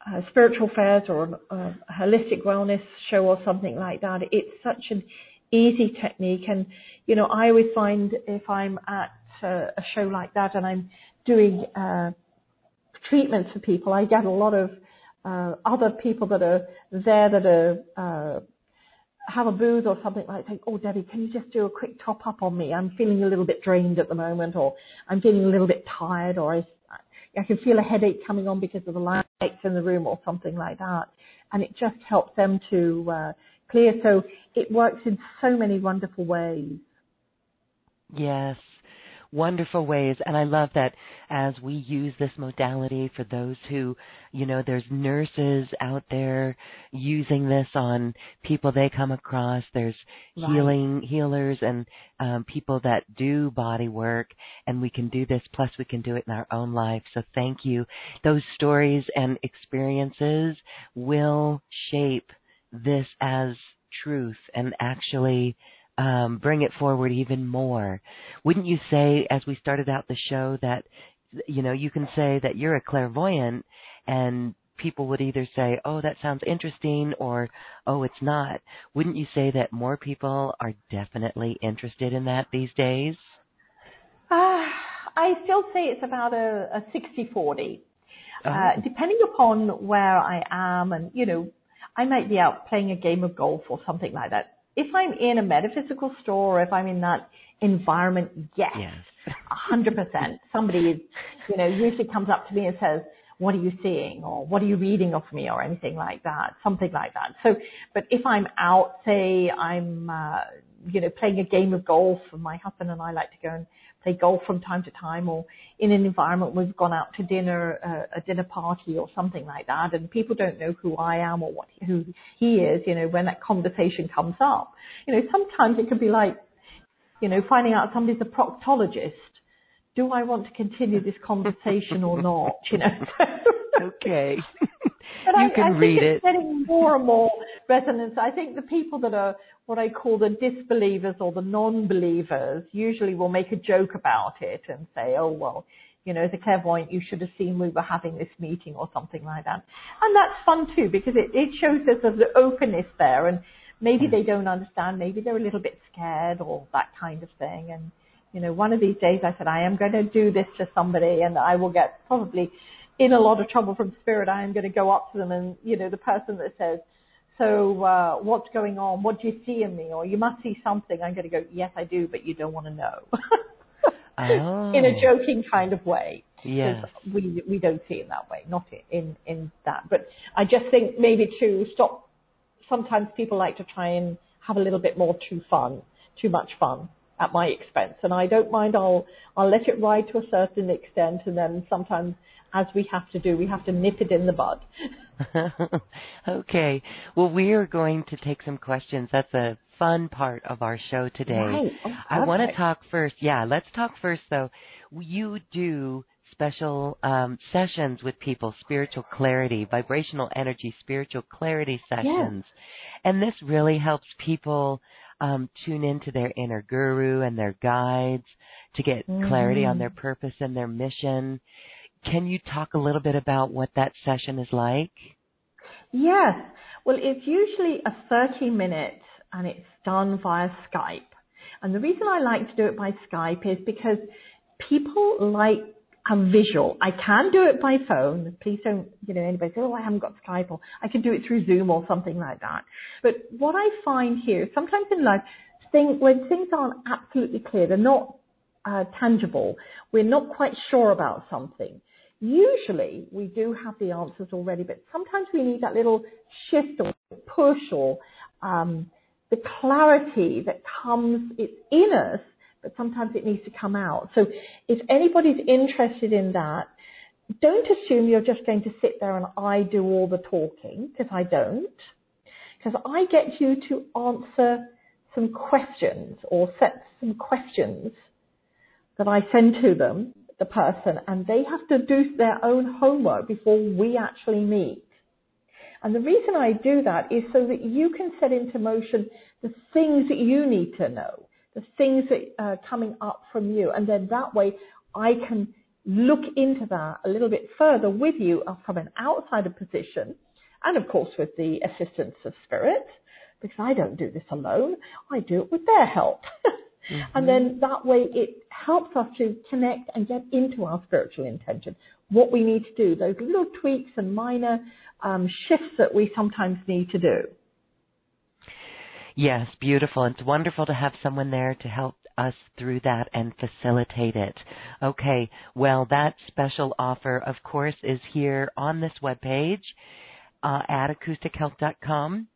uh, spiritual fairs or a, a holistic wellness show or something like that it's such an easy technique and you know I always find if I'm at a, a show like that and I'm doing uh, treatments for people I get a lot of uh, other people that are there that are uh, have a booth or something like saying, "Oh, Debbie, can you just do a quick top up on me? I'm feeling a little bit drained at the moment, or I'm feeling a little bit tired, or I, I can feel a headache coming on because of the lights in the room, or something like that." And it just helps them to uh, clear. So it works in so many wonderful ways. Yes, wonderful ways. And I love that as we use this modality for those who, you know, there's nurses out there using this on people they come across. There's right. healing healers and um, people that do body work, and we can do this. Plus, we can do it in our own life. So, thank you. Those stories and experiences will shape this as truth and actually um, bring it forward even more. Wouldn't you say, as we started out the show, that you know you can say that you're a clairvoyant, and people would either say, "Oh, that sounds interesting," or "Oh, it's not." Wouldn't you say that more people are definitely interested in that these days? Uh, I still say it's about a, a 60-40. Uh, oh. depending upon where I am, and you know, I might be out playing a game of golf or something like that if I'm in a metaphysical store, or if I'm in that environment, yes, a 100%. Somebody, is you know, usually comes up to me and says, what are you seeing or what are you reading of me or anything like that, something like that. So, but if I'm out, say I'm, uh, you know, playing a game of golf and my husband and I like to go and play golf from time to time or in an environment we've gone out to dinner, uh, a dinner party or something like that and people don't know who I am or what, who he is, you know, when that conversation comes up. You know, sometimes it could be like, you know, finding out somebody's a proctologist. Do I want to continue this conversation or not? You know. (laughs) okay. (laughs) But you I, can I read think it. It's getting more and more resonance. I think the people that are what I call the disbelievers or the non-believers usually will make a joke about it and say, oh, well, you know, as a clairvoyant, you should have seen we were having this meeting or something like that. And that's fun too because it, it shows there's an openness there and maybe they don't understand, maybe they're a little bit scared or that kind of thing. And, you know, one of these days I said, I am going to do this to somebody and I will get probably in a lot of trouble from spirit. I am going to go up to them and, you know, the person that says, so uh, what's going on? What do you see in me? Or you must see something. I'm going to go, yes, I do, but you don't want to know. oh. (laughs) In a joking kind of way. Yes. We we don't see it that way, not in in that. But I just think maybe to stop. Sometimes people like to try and have a little bit more too fun, too much fun at my expense, and I don't mind. I'll I'll let it ride to a certain extent, and then sometimes as we have to do. We have to nip it in the bud. (laughs) okay. Well, we are going to take some questions. That's a fun part of our show today. Right. Oh, I want to talk first. Yeah, let's talk first though. You do special um, sessions with people, spiritual clarity, vibrational energy, spiritual clarity sessions. And this really helps people um, tune into their inner guru and their guides to get mm. clarity on their purpose and their mission. Can you talk a little bit about what that session is like? Yes. Well, it's usually a 30 minute and it's done via Skype. And the reason I like to do it by Skype is because people like a visual. I can do it by phone. Please don't, you know, anybody say, oh, I haven't got Skype or I can do it through Zoom or something like that. But what I find here, sometimes in life, thing, when things aren't absolutely clear, they're not uh, tangible, we're not quite sure about something. Usually we do have the answers already, but sometimes we need that little shift or push or um, the clarity that comes, it's in us, but sometimes it needs to come out. So if anybody's interested in that, don't assume you're just going to sit there and I do all the talking, because I don't. Because I get you to answer some questions or set some questions that I send to them the person and they have to do their own homework before we actually meet. And the reason I do that is so that you can set into motion the things that you need to know, the things that are coming up from you. And then that way I can look into that a little bit further with you from an outsider position and of course with the assistance of spirit because I don't do this alone. I do it with their help. mm-hmm. (laughs) And then that way it helps us to connect and get into our spiritual intention. What we need to do, those little tweaks and minor um, shifts that we sometimes need to do. Yes, beautiful. It's wonderful to have someone there to help us through that and facilitate it. Okay, well, that special offer, of course, is here on this webpage uh, at acoustichealth.com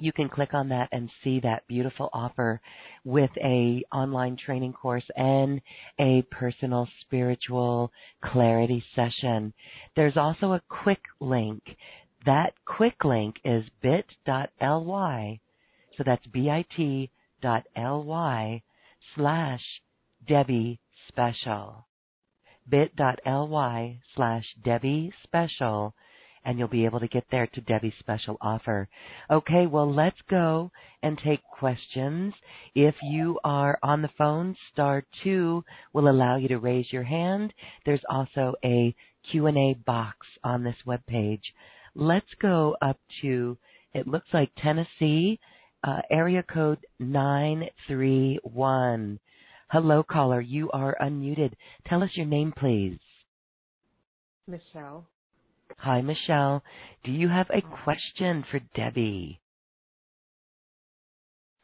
you can click on that and see that beautiful offer with a online training course and a personal spiritual clarity session. There's also a quick link. That quick link is bit.ly. So that's bit.ly slash Debbie Special. bit.ly slash Debbie Special and you'll be able to get there to Debbie's special offer. Okay, well, let's go and take questions. If you are on the phone, star 2 will allow you to raise your hand. There's also a Q&A box on this web page. Let's go up to it looks like Tennessee, uh, area code 931. Hello caller, you are unmuted. Tell us your name please. Michelle. Hi, Michelle. Do you have a question for Debbie?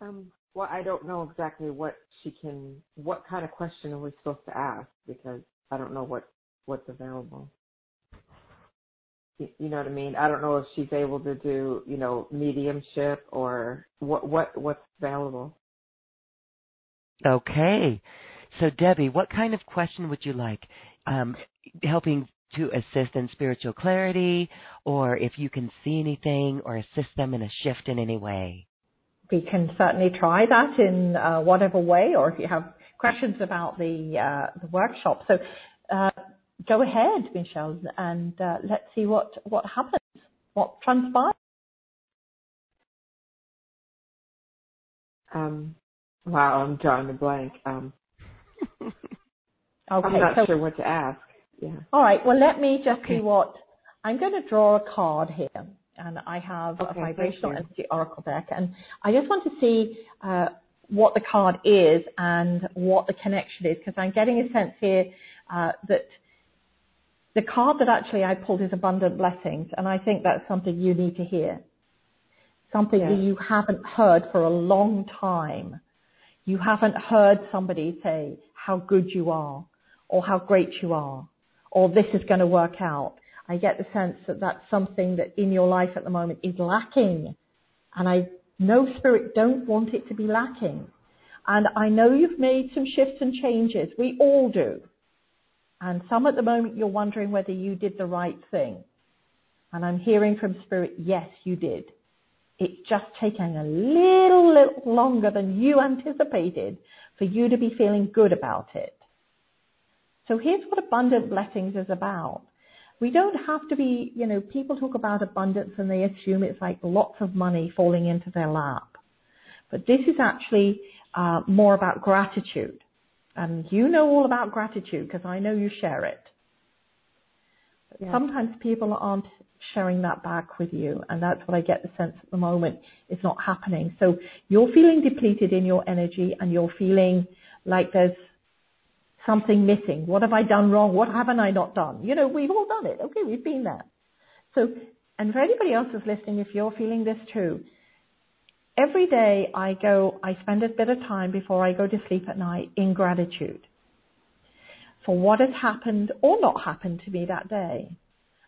Um, well, I don't know exactly what she can, what kind of question are we supposed to ask because I don't know what, what's available. You, you know what I mean? I don't know if she's able to do, you know, mediumship or what, what, what's available. Okay. So Debbie, what kind of question would you like? Um, helping to assist in spiritual clarity or if you can see anything or assist them in a shift in any way. We can certainly try that in uh, whatever way or if you have questions about the, uh, the workshop. So uh, go ahead, Michelle, and uh, let's see what, what happens, what transpires. Um, wow, I'm drawing a blank. Um, okay, I'm not so, sure what to ask. Yeah. All right. Well, let me just okay. see what I'm going to draw a card here, and I have okay, a vibrational energy oracle deck, and I just want to see uh, what the card is and what the connection is, because I'm getting a sense here uh, that the card that actually I pulled is abundant blessings, and I think that's something you need to hear, something yes. that you haven't heard for a long time. You haven't heard somebody say how good you are or how great you are or this is going to work out. I get the sense that that's something that in your life at the moment is lacking. And I know spirit don't want it to be lacking. And I know you've made some shifts and changes. We all do. And some at the moment you're wondering whether you did the right thing. And I'm hearing from spirit, yes, you did. It's just taking a little, little longer than you anticipated for you to be feeling good about it. So here's what abundant blessings is about. We don't have to be, you know, people talk about abundance and they assume it's like lots of money falling into their lap. But this is actually uh, more about gratitude. And you know all about gratitude because I know you share it. Yeah. Sometimes people aren't sharing that back with you, and that's what I get the sense at the moment is not happening. So you're feeling depleted in your energy, and you're feeling like there's something missing. What have I done wrong? What haven't I not done? You know, we've all done it. Okay, we've been there. So, and for anybody else who's listening, if you're feeling this too, every day I go, I spend a bit of time before I go to sleep at night in gratitude for what has happened or not happened to me that day.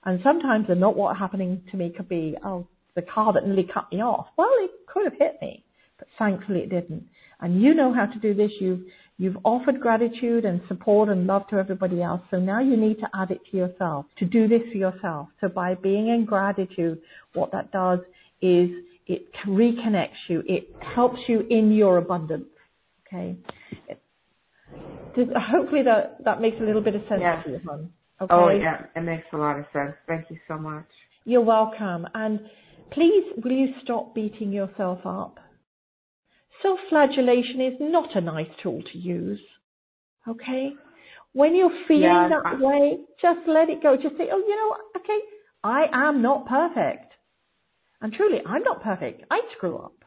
And sometimes the not what happening to me could be, oh, the car that nearly cut me off. Well, it could have hit me, but thankfully it didn't. And you know how to do this. You've You've offered gratitude and support and love to everybody else. So now you need to add it to yourself, to do this for yourself. So by being in gratitude, what that does is it reconnects you. It helps you in your abundance. Okay. hopefully that, that makes a little bit of sense yeah. to you, hon. Oh, okay. Oh yeah, it makes a lot of sense. Thank you so much. You're welcome. And please, will you stop beating yourself up? Self-flagellation is not a nice tool to use. Okay? When you're feeling Yeah, that I- way, just let it go. Just say, oh, you know what? Okay, I am not perfect. And truly, I'm not perfect. I screw up.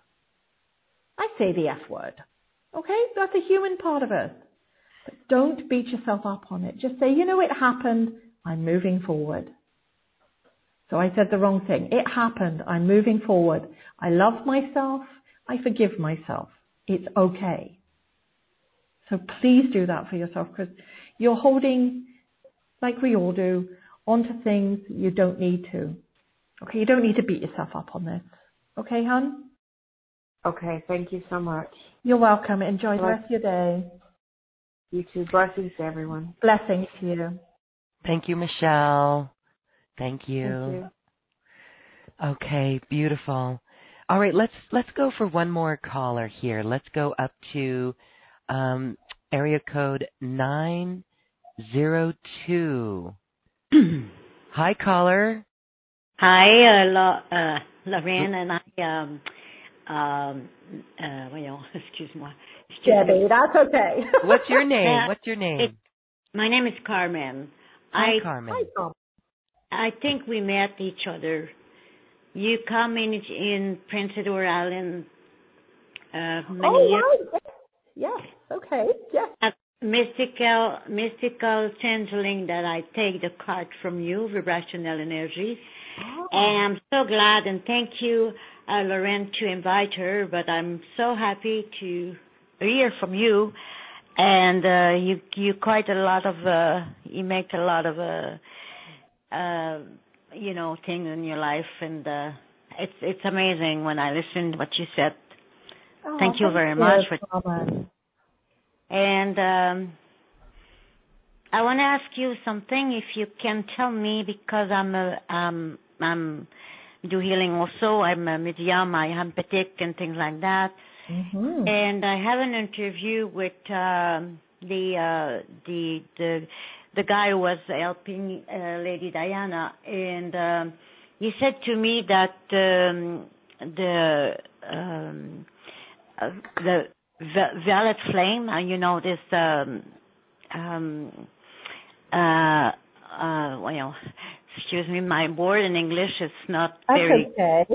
I say the F word. Okay? That's a human part of us. But don't beat yourself up on it. Just say, you know, it happened. I'm moving forward. So I said the wrong thing. It happened. I'm moving forward. I love myself. I forgive myself. It's okay. So please do that for yourself because you're holding, like we all do, onto things you don't need to. Okay, you don't need to beat yourself up on this. Okay, hon? Okay, thank you so much. You're welcome. Enjoy the rest of your day. You too. Blessings to everyone. Blessings to you. Thank you, Michelle. Thank you. Thank you. Okay, beautiful. All right, let's let's go for one more caller here. Let's go up to um, area code nine zero two. (clears throat) Hi, caller. Hi, uh, La, uh, Lorraine, and I, um, um, uh, voyons, (laughs) excuse-moi. Debbie, that's okay. (laughs) What's your name? Yeah, What's your name? it- My name is Carmen. Hi, I, Carmen. Hi, Tom. I think we met each other. You come in, in Prince Edward Island, uh, many Oh, years right. Yes. Okay. Yes. a mystical mystical changeling that I take the card from you, vibrational energy. And I'm so glad and thank you, uh, Lorraine, to invite her. But I'm so happy to hear from you. And uh, you you quite a lot of uh, you make a lot of uh, uh, you know things in your life, and uh, it's it's amazing when I listen to what you said. Oh, Thank you very much for Carmen. and um, I want to ask you something, if you can tell me, because I'm a, um, I'm do healing also. I'm a medium. I am and things like that. Mm-hmm. And I have an interview with um, the uh, the the the guy who was helping uh, Lady Diana, and um, he said to me that um, the um, uh, the vi- violet flame, uh, you know this um, um, uh, uh, well, excuse me, my word in English is not That's very okay.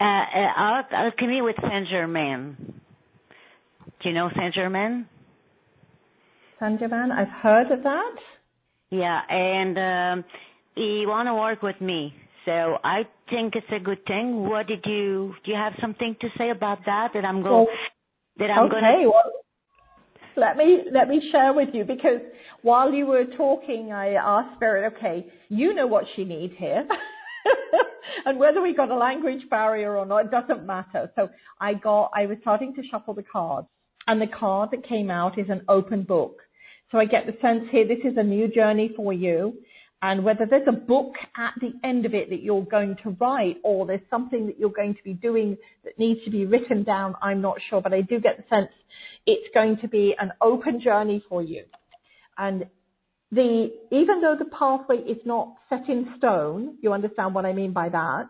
uh, uh, al- alchemy with Saint Germain. Do you know Saint Germain? Saint Germain, I've heard of that. Yeah, and um, he want to work with me, so I think it's a good thing. What did you do? You have something to say about that? That I'm going. Well, that I'm okay. going. Well, let me let me share with you because while you were talking, I asked Spirit, okay, you know what she needs here. (laughs) and whether we got a language barrier or not, it doesn't matter. So I got, I was starting to shuffle the cards and the card that came out is an open book. So I get the sense here, this is a new journey for you. And whether there's a book at the end of it that you're going to write or there's something that you're going to be doing that needs to be written down, I'm not sure, but I do get the sense it's going to be an open journey for you. And the, even though the pathway is not set in stone, you understand what I mean by that?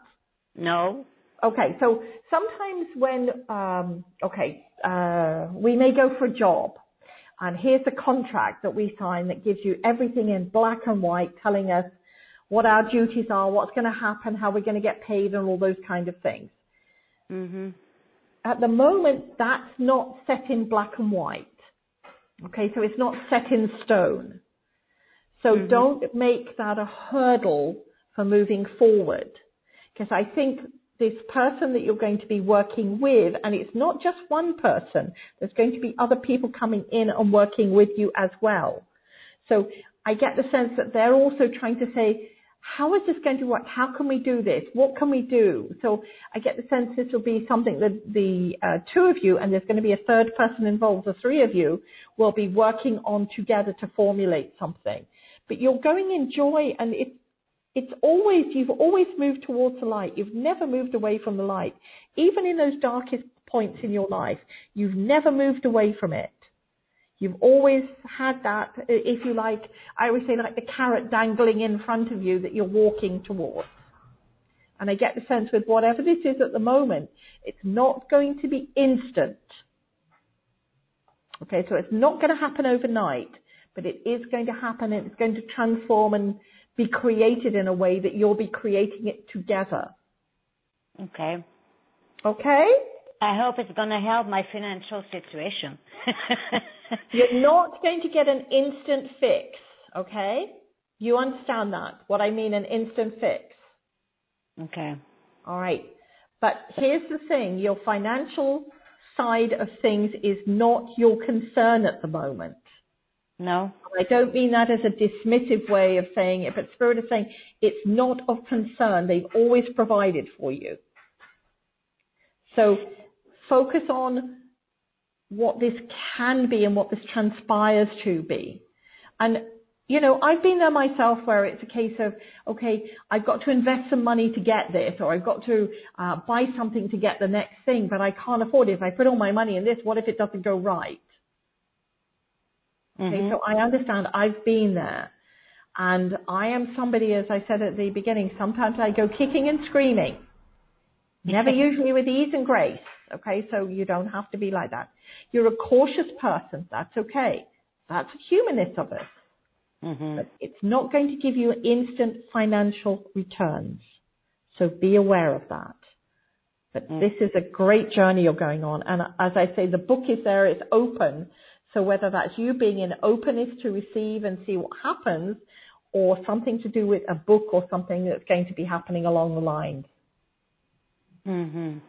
No. Okay, so sometimes when, um, okay, uh, we may go for a job here's a contract that we sign that gives you everything in black and white telling us what our duties are, what's going to happen, how we're going to get paid and all those kind of things. Mhm. At the moment, that's not set in black and white. Okay, so it's not set in stone. So Mhm. don't make that a hurdle for moving forward. Because I think this person that you're going to be working with, and it's not just one person, there's going to be other people coming in and working with you as well. So I get the sense that they're also trying to say, how is this going to work? How can we do this? What can we do? So I get the sense this will be something that the uh, two of you, and there's going to be a third person involved, the three of you, will be working on together to formulate something. But you're going in joy, and it, it's always, you've always moved towards the light. You've never moved away from the light. Even in those darkest points in your life, you've never moved away from it. You've always had that, if you like, I always say like the carrot dangling in front of you that you're walking towards. And I get the sense with whatever this is at the moment, it's not going to be instant. Okay, so it's not going to happen overnight, but it is going to happen and it's going to transform and be created in a way that you'll be creating it together. Okay. Okay? I hope it's going to help my financial situation. (laughs) You're not going to get an instant fix, okay? You understand that? What I mean, an instant fix. Okay. All right. But here's the thing your financial side of things is not your concern at the moment. No. I don't mean that as a dismissive way of saying it, but Spirit is saying it's not of concern. They've always provided for you. So focus on what this can be and what this transpires to be. And you know, I've been there myself where it's a case of, okay, I've got to invest some money to get this, or I've got to uh, buy something to get the next thing, but I can't afford it. If I put all my money in this, what if it doesn't go right? Mm-hmm. Okay, so I understand. I've been there. And I am somebody, as I said at the beginning, sometimes I go kicking and screaming. Never (laughs) usually with ease and grace. Okay, so you don't have to be like that. You're a cautious person. That's okay. That's the humanness of it. Mm-hmm. But it's not going to give you instant financial returns. So be aware of that. But Mm. this is a great journey you're going on. And as I say, the book is there, it's open. So whether that's you being in openness to receive and see what happens, or something to do with a book or something that's going to be happening along the lines. Mhm.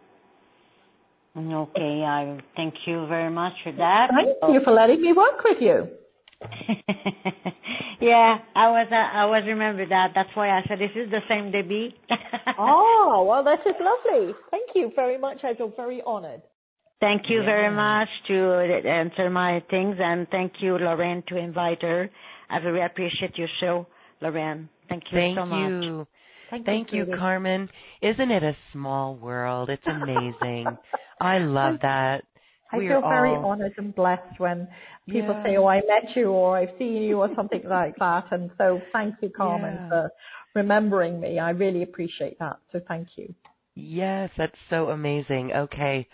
Okay, I thank you very much for that. Thank you for letting me work with you. (laughs) yeah, I was uh, I was remember that. That's why I said this is the same Debbie. (laughs) Oh, well, this is lovely. Thank you very much. I feel very honored. Thank you very much to answer my things, and thank you, Lorraine, to invite her. I very appreciate your show, Lorraine. Thank you Thank so much. you. Thank, Thank you, sweetie. Carmen. Isn't it a small world? It's amazing. (laughs) I love that. I We're feel very all- honored and blessed when people Yeah. say, "Oh, I met you," or "I've seen you," or something (laughs) like that. And so, thank you, Carmen, Yeah. for remembering me. I really appreciate that. So, thank you. Yes, that's so amazing. Okay.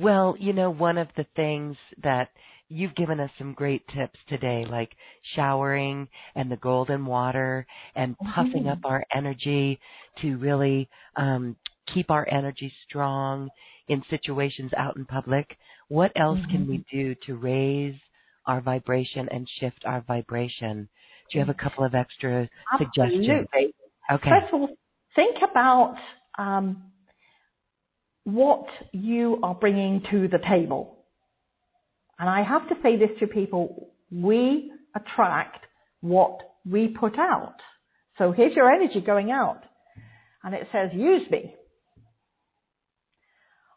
Well, you know, one of the things that you've given us some great tips today, like showering and the golden water and puffing Mhm. up our energy to really um, keep our energy strong in situations out in public. What else can we do to raise our vibration and shift our vibration? Do you have a couple of extra suggestions? Okay. First of all, think about um, what you are bringing to the table. And I have to say this to people, we attract what we put out. So here's your energy going out. And it says, use me.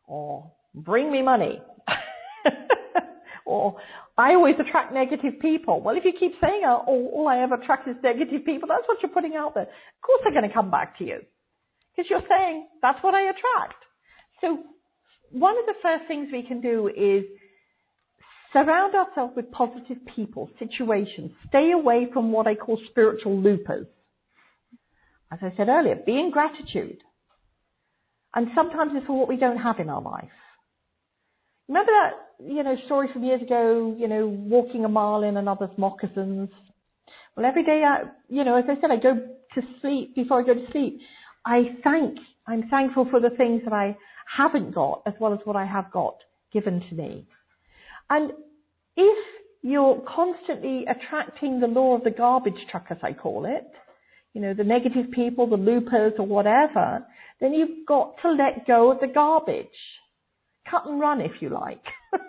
Or bring me money. (laughs) or I always attract negative people. Well, if you keep saying, oh, all I ever attract is negative people, that's what you're putting out there. Of course they're going to come back to you. Because you're saying, that's what I attract. So one of the first things we can do is surround ourselves with positive people, situations. Stay away from what I call spiritual loopers. As I said earlier, be in gratitude. And sometimes it's for what we don't have in our life. Remember that, you know, story from years ago, you know, walking a mile in another's moccasins? Well, every day I, you know, as I said, I go to sleep, before I go to sleep, I thank, I'm thankful for the things that I haven't got as well as what I have got given to me. And if you're constantly attracting the law of the garbage truck, as I call it, you know, the negative people, the loopers or whatever, then you've got to let go of the garbage. Cut and run if you like. (laughs)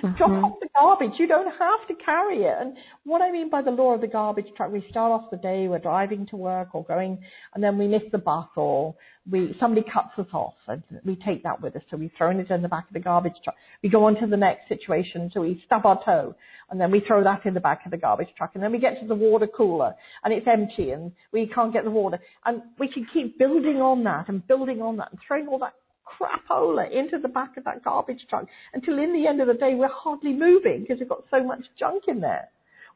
Drop Mhm. off the garbage. You don't have to carry it. And what I mean by the law of the garbage truck, we start off the day, we're driving to work or going, and then we miss the bus or we, somebody cuts us off and we take that with us. So we've thrown it in the back of the garbage truck. We go on to the next situation. So we stub our toe and then we throw that in the back of the garbage truck. And then we get to the water cooler and it's empty and we can't get the water. And we can keep building on that and building on that and throwing all that crapola into the back of that garbage truck until in the end of the day we're hardly moving because we've got so much junk in there.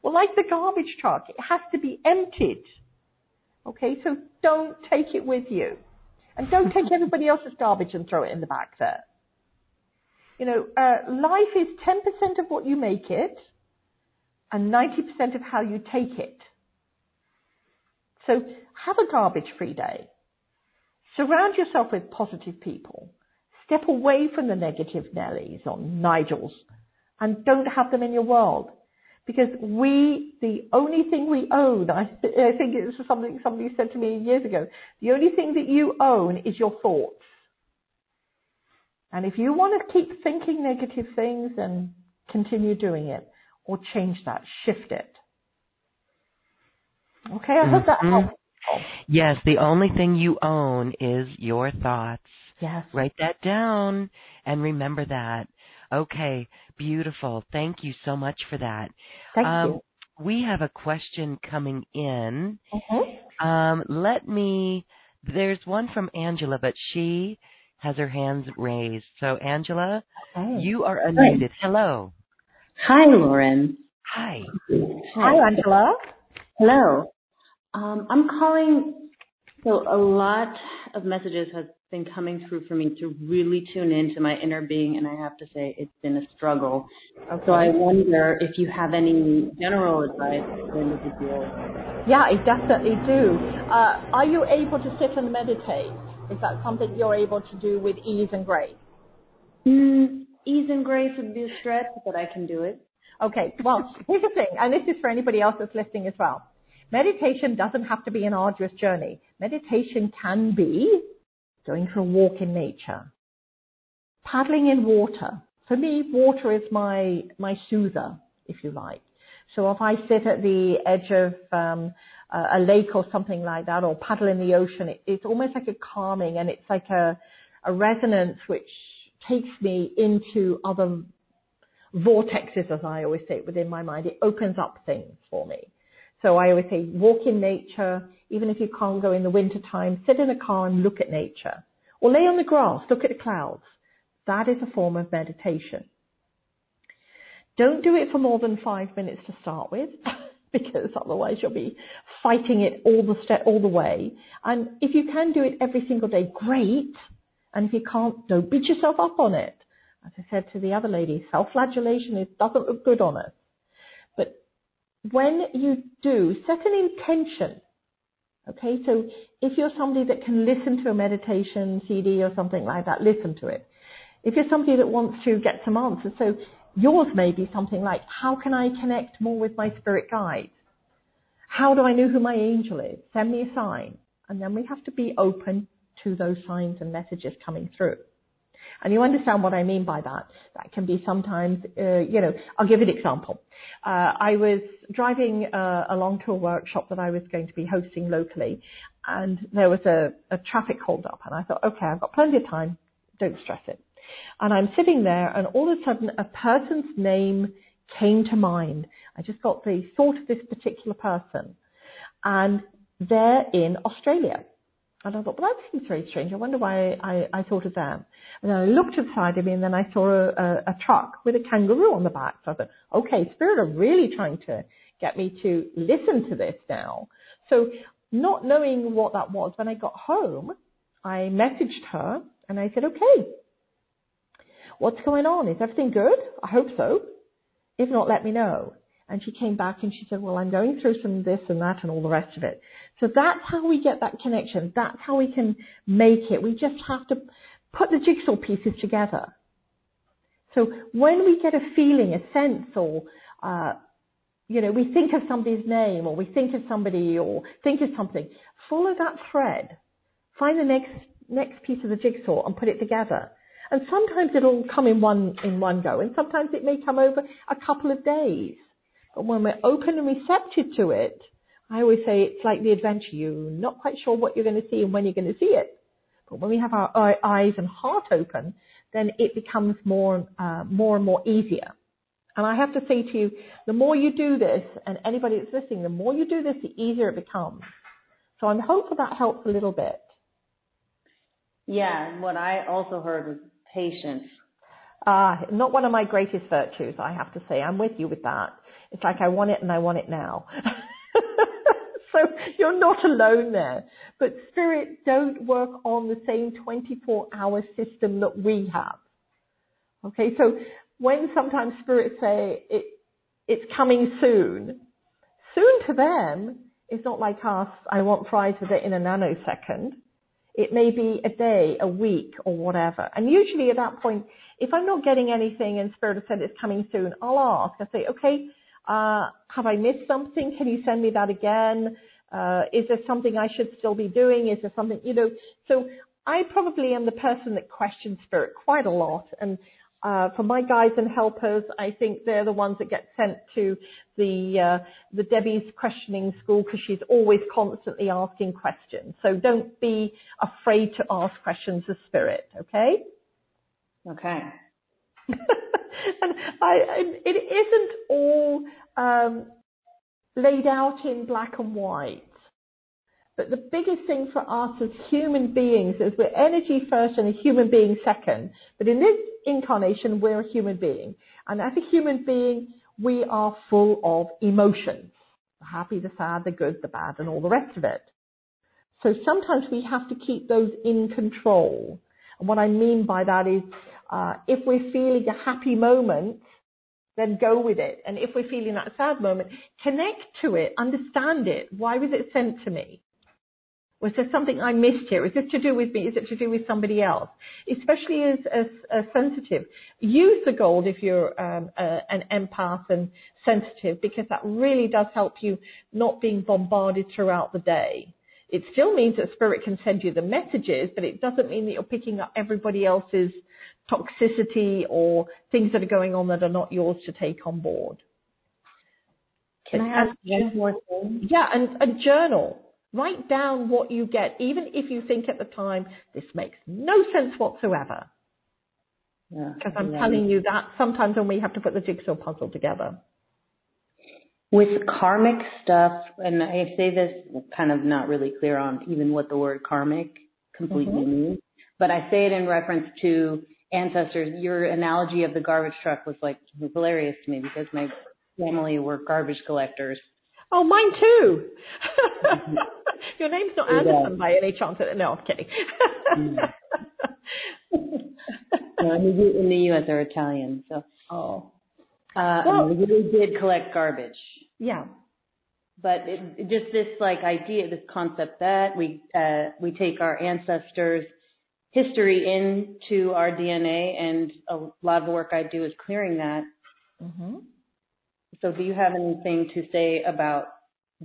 Well, like the garbage truck, it has to be emptied. Okay, so don't take it with you. And don't take (laughs) everybody else's garbage and throw it in the back there. You know, uh, life is 10% of what you make it and 90% of how you take it. So have a garbage free day. Surround yourself with positive people. Step away from the negative Nellies or Nigels and don't have them in your world. Because we, the only thing we own, I, I think it was something somebody said to me years ago, the only thing that you own is your thoughts. And if you want to keep thinking negative things, then continue doing it or change that, shift it. Okay, I hope that Mhm. helps. Yes, the only thing you own is your thoughts. Yes. Write that down and remember that. Okay, beautiful. Thank you so much for that. Thank um, you. We have a question coming in. Mhm. Um, let me. There's one from Angela, but she has her hands raised. So, Angela, Okay. you are unmuted. Hello. Hi, Lauren. Hi. Hi, Angela. Hello. Um, I'm calling. So a lot of messages have been coming through for me to really tune into my inner being, and I have to say it's been a struggle. So I wonder if you have any general advice for individuals. Yeah, I definitely do. Uh, are you able to sit and meditate? Is that something you're able to do with ease and grace? Mm, ease and grace would be a stretch, but I can do it. Okay, well, (laughs) here's the thing, and this is for anybody else that's listening as well. Meditation doesn't have to be an arduous journey. Meditation can be going for a walk in nature, paddling in water. For me, water is my, my soother, if you like. So if I sit at the edge of um, a lake or something like that, or paddle in the ocean, it, it's almost like a calming, and it's like a, a resonance which takes me into other vortexes, as I always say, it within my mind. It opens up things for me. So I always say, walk in nature. Even if you can't go in the winter time, sit in a car and look at nature. Or lay on the grass, look at the clouds. That is a form of meditation. Don't do it for more than five minutes to start with, (laughs) because otherwise you'll be fighting it all the step, all the way. And if you can do it every single day, great. And if you can't, don't beat yourself up on it. As I said to the other lady, self-flagellation doesn't look good on us. When you do, set an intention. Okay, so if you're somebody that can listen to a meditation CD or something like that, listen to it. If you're somebody that wants to get some answers, so yours may be something like, how can I connect more with my spirit guides? How do I know who my angel is? Send me a sign. And then we have to be open to those signs and messages coming through. And you understand what I mean by that. That can be sometimes, uh, you know, I'll give an example. Uh, I was driving uh, along to a workshop that I was going to be hosting locally, and there was a, a traffic hold up, and I thought, okay, I've got plenty of time, don't stress it. And I'm sitting there, and all of a sudden, a person's name came to mind. I just got the thought of this particular person, and they're in Australia. And I thought, well, that seems very strange. I wonder why I, I thought of them. And then I looked to of me and then I saw a, a, a truck with a kangaroo on the back. So I thought, okay, Spirit are really trying to get me to listen to this now. So not knowing what that was, when I got home, I messaged her and I said, okay, what's going on? Is everything good? I hope so. If not, let me know. And she came back and she said, well, I'm going through some this and that and all the rest of it. So that's how we get that connection. That's how we can make it. We just have to put the jigsaw pieces together. So when we get a feeling, a sense, or, uh, you know, we think of somebody's name or we think of somebody or think of something, follow that thread. Find the next, next piece of the jigsaw and put it together. And sometimes it'll come in one, in one go and sometimes it may come over a couple of days. When we're open and receptive to it, I always say it's like the adventure. You're not quite sure what you're going to see and when you're going to see it. But when we have our eyes and heart open, then it becomes more, uh, more and more easier. And I have to say to you, the more you do this, and anybody that's listening, the more you do this, the easier it becomes. So I'm hopeful that helps a little bit. Yeah, and what I also heard was patience. Uh, not one of my greatest virtues, I have to say. I'm with you with that. It's like I want it and I want it now. (laughs) so you're not alone there. But spirit don't work on the same 24 hour system that we have. Okay, so when sometimes spirits say it, it's coming soon, soon to them is not like us, I want fries with it in a nanosecond. It may be a day, a week, or whatever. And usually at that point, if I'm not getting anything and Spirit has said it's coming soon, I'll ask. I say, okay, uh, have I missed something? Can you send me that again? Uh, is there something I should still be doing? Is there something, you know, so I probably am the person that questions spirit quite a lot. And, uh, for my guides and helpers, I think they're the ones that get sent to the, uh, the Debbie's questioning school because she's always constantly asking questions. So don't be afraid to ask questions of spirit, okay? Okay. (laughs) and I, it isn't all um, laid out in black and white. But the biggest thing for us as human beings is we're energy first and a human being second. But in this incarnation, we're a human being. And as a human being, we are full of emotions. The happy, the sad, the good, the bad, and all the rest of it. So sometimes we have to keep those in control. And what I mean by that is uh, if we're feeling a happy moment, then go with it. And if we're feeling that sad moment, connect to it, understand it. Why was it sent to me? Was there something I missed here? Is this to do with me? Is it to do with somebody else? Especially as, as, as sensitive. Use the gold if you're um, a, an empath and sensitive because that really does help you not being bombarded throughout the day. It still means that spirit can send you the messages, but it doesn't mean that you're picking up everybody else's toxicity or things that are going on that are not yours to take on board. Can I ask one more thing? Yeah, and a journal. Write down what you get, even if you think at the time this makes no sense whatsoever. Because yeah, I'm yeah. telling you that sometimes when we have to put the jigsaw puzzle together. With karmic stuff, and I say this kind of not really clear on even what the word karmic completely mm-hmm. means, but I say it in reference to ancestors, your analogy of the garbage truck was like was hilarious to me because my family were garbage collectors. Oh, mine too. your name's not Anderson by any chance? No, I'm kidding. mm. no, in, the, in the U.S. they're Italian, so. Oh. Uh, well, we really did collect garbage. Yeah. But it, just this like idea, this concept that we uh, we take our ancestors' history into our DNA, and a lot of the work I do is clearing that. Mm-hmm. So, do you have anything to say about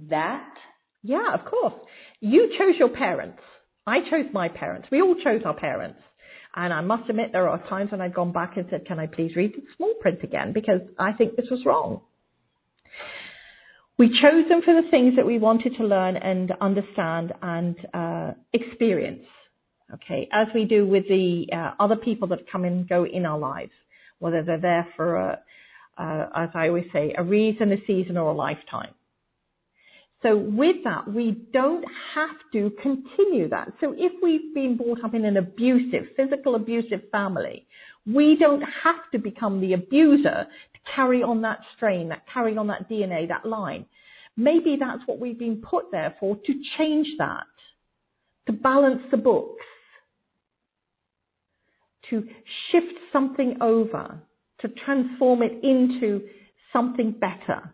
that? Yeah, of course. You chose your parents. I chose my parents. We all chose our parents. And I must admit, there are times when I've gone back and said, Can I please read the small print again? Because I think this was wrong. We chose them for the things that we wanted to learn and understand and uh, experience okay, as we do with the uh, other people that come and go in our lives, whether they're there for, a, as I always say, a reason, a season, or a lifetime. So with that, we don't have to continue that. So if we've been brought up in an abusive, physical abusive family, we don't have to become the abuser to carry on that strain, that carry on that DNA, that line. Maybe that's what we've been put there for, to change that, to balance the books, to shift something over, to transform it into something better.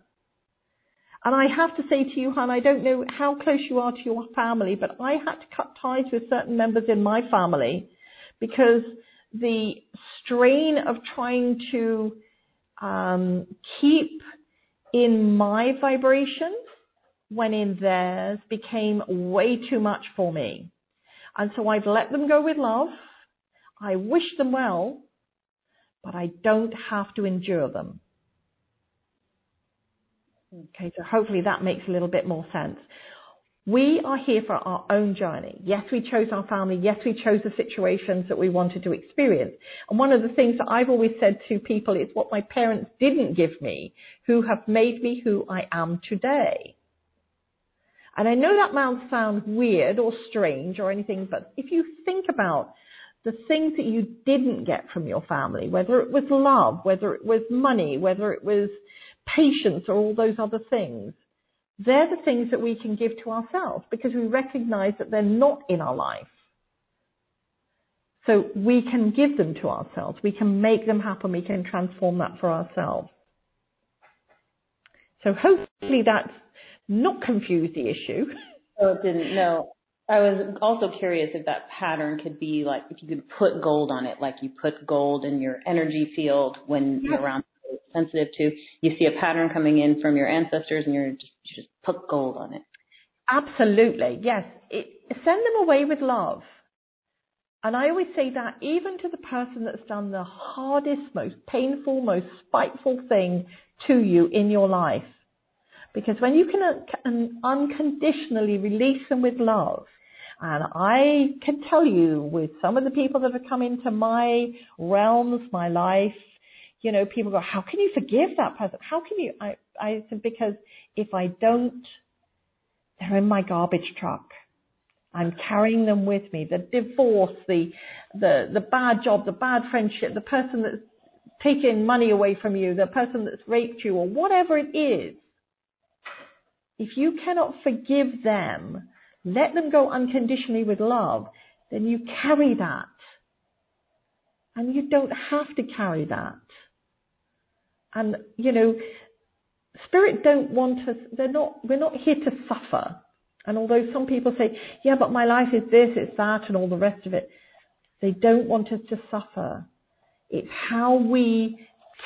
And I have to say to you, Han, I don't know how close you are to your family, but I had to cut ties with certain members in my family because the strain of trying to um, keep in my vibration when in theirs became way too much for me. And so I've let them go with love. I wish them well, but I don't have to endure them. Okay, so hopefully that makes a little bit more sense. We are here for our own journey. Yes, we chose our family. Yes, we chose the situations that we wanted to experience. And one of the things that I've always said to people is what my parents didn't give me, who have made me who I am today. And I know that might sound weird or strange or anything, but if you think about the things that you didn't get from your family, whether it was love, whether it was money, whether it was patience or all those other things, they're the things that we can give to ourselves because we recognize that they're not in our life. So we can give them to ourselves. We can make them happen. We can transform that for ourselves. So hopefully that's not confused the issue. Oh, it didn't. No. I was also curious if that pattern could be like if you could put gold on it, like you put gold in your energy field when you're around sensitive to. You see a pattern coming in from your ancestors, and you're just you just put gold on it. Absolutely, yes. It, send them away with love. And I always say that even to the person that's done the hardest, most painful, most spiteful thing to you in your life. Because when you can unconditionally release them with love, and I can tell you with some of the people that have come into my realms, my life, you know, people go, how can you forgive that person? How can you? I, I said, because if I don't, they're in my garbage truck. I'm carrying them with me. The divorce, the, the, the bad job, the bad friendship, the person that's taken money away from you, the person that's raped you or whatever it is. If you cannot forgive them, let them go unconditionally with love, then you carry that. And you don't have to carry that. And, you know, spirit don't want us, they're not, we're not here to suffer. And although some people say, yeah, but my life is this, it's that, and all the rest of it, they don't want us to suffer. It's how we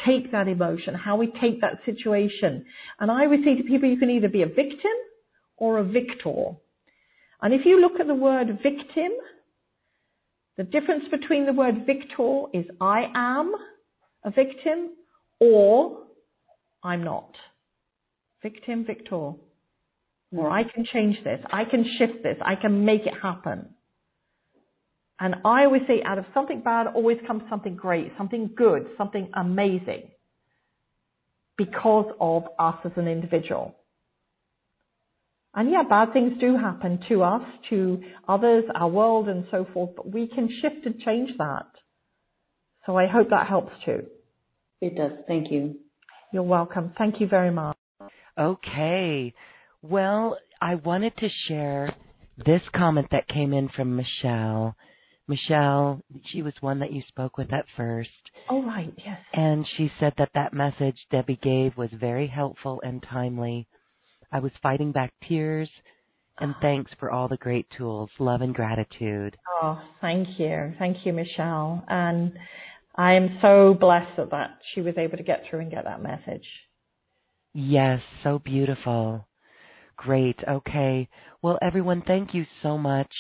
take that emotion, how we take that situation. And I would say to people, you can either be a victim or a victor. And if you look at the word victim, the difference between the word victor is I am a victim or I'm not. Victim, victor. Or I can change this. I can shift this. I can make it happen. And I always say out of something bad always comes something great, something good, something amazing because of us as an individual. And yeah, bad things do happen to us, to others, our world and so forth, but we can shift and change that. So I hope that helps too. It does. Thank you. You're welcome. Thank you very much. Okay. Well, I wanted to share this comment that came in from Michelle. Michelle, she was one that you spoke with at first. Oh, right, yes. And she said that that message Debbie gave was very helpful and timely. I was fighting back tears, and ah. thanks for all the great tools. Love and gratitude. Oh, thank you. Thank you, Michelle. And I am so blessed that, that she was able to get through and get that message. Yes, so beautiful. Great. Okay. Well, everyone, thank you so much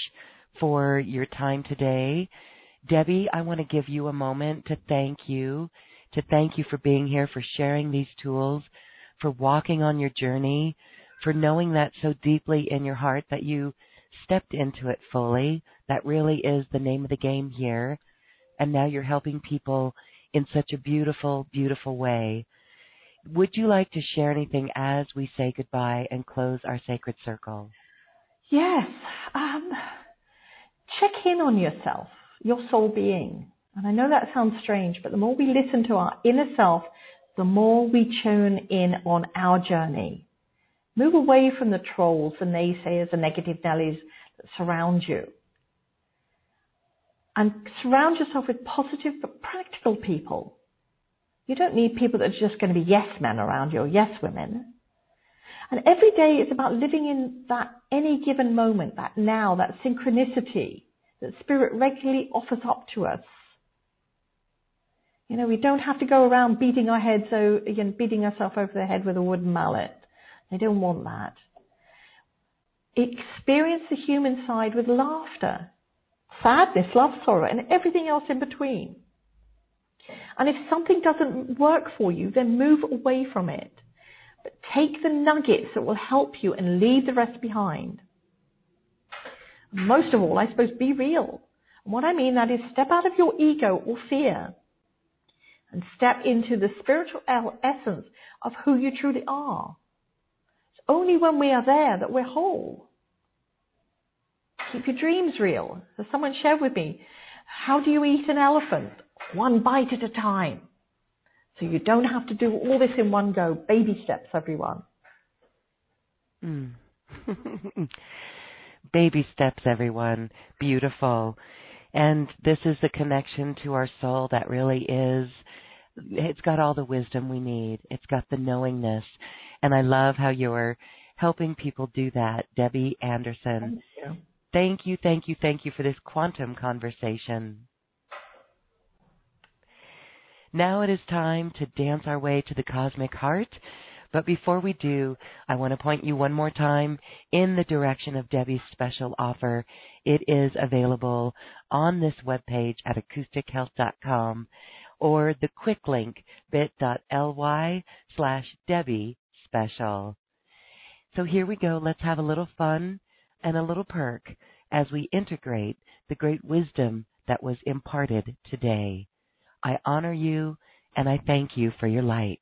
for your time today. Debbie, I want to give you a moment to thank you, to thank you for being here, for sharing these tools, for walking on your journey, for knowing that so deeply in your heart that you stepped into it fully. That really is the name of the game here. And now you're helping people in such a beautiful, beautiful way. Would you like to share anything as we say goodbye and close our sacred circle? Yes. Um, check in on yourself, your soul being. And I know that sounds strange, but the more we listen to our inner self, the more we tune in on our journey. Move away from the trolls, the naysayers, the negative Nellies that surround you. And surround yourself with positive but practical people. You don't need people that are just going to be yes men around you or yes women. And every day is about living in that any given moment, that now, that synchronicity that spirit regularly offers up to us. You know, we don't have to go around beating our heads, so know, beating ourselves over the head with a wooden mallet. They don't want that. Experience the human side with laughter, sadness, love, sorrow, and everything else in between. And if something doesn't work for you, then move away from it. But take the nuggets that will help you and leave the rest behind. Most of all, I suppose, be real. And what I mean that is step out of your ego or fear and step into the spiritual essence of who you truly are. Only when we are there that we're whole. Keep your dreams real. As someone shared with me, how do you eat an elephant? One bite at a time. So you don't have to do all this in one go. Baby steps, everyone. Mm. (laughs) Baby steps, everyone. Beautiful. And this is the connection to our soul that really is. It's got all the wisdom we need. It's got the knowingness. And I love how you're helping people do that. Debbie Anderson. Thank you. Thank you, thank you, thank you for this quantum conversation. Now it is time to dance our way to the cosmic heart. But before we do, I want to point you one more time in the direction of Debbie's special offer. It is available on this webpage at acoustichealth.com or the quick link bit.ly slash Debbie special. So here we go. Let's have a little fun and a little perk as we integrate the great wisdom that was imparted today. I honor you and I thank you for your light.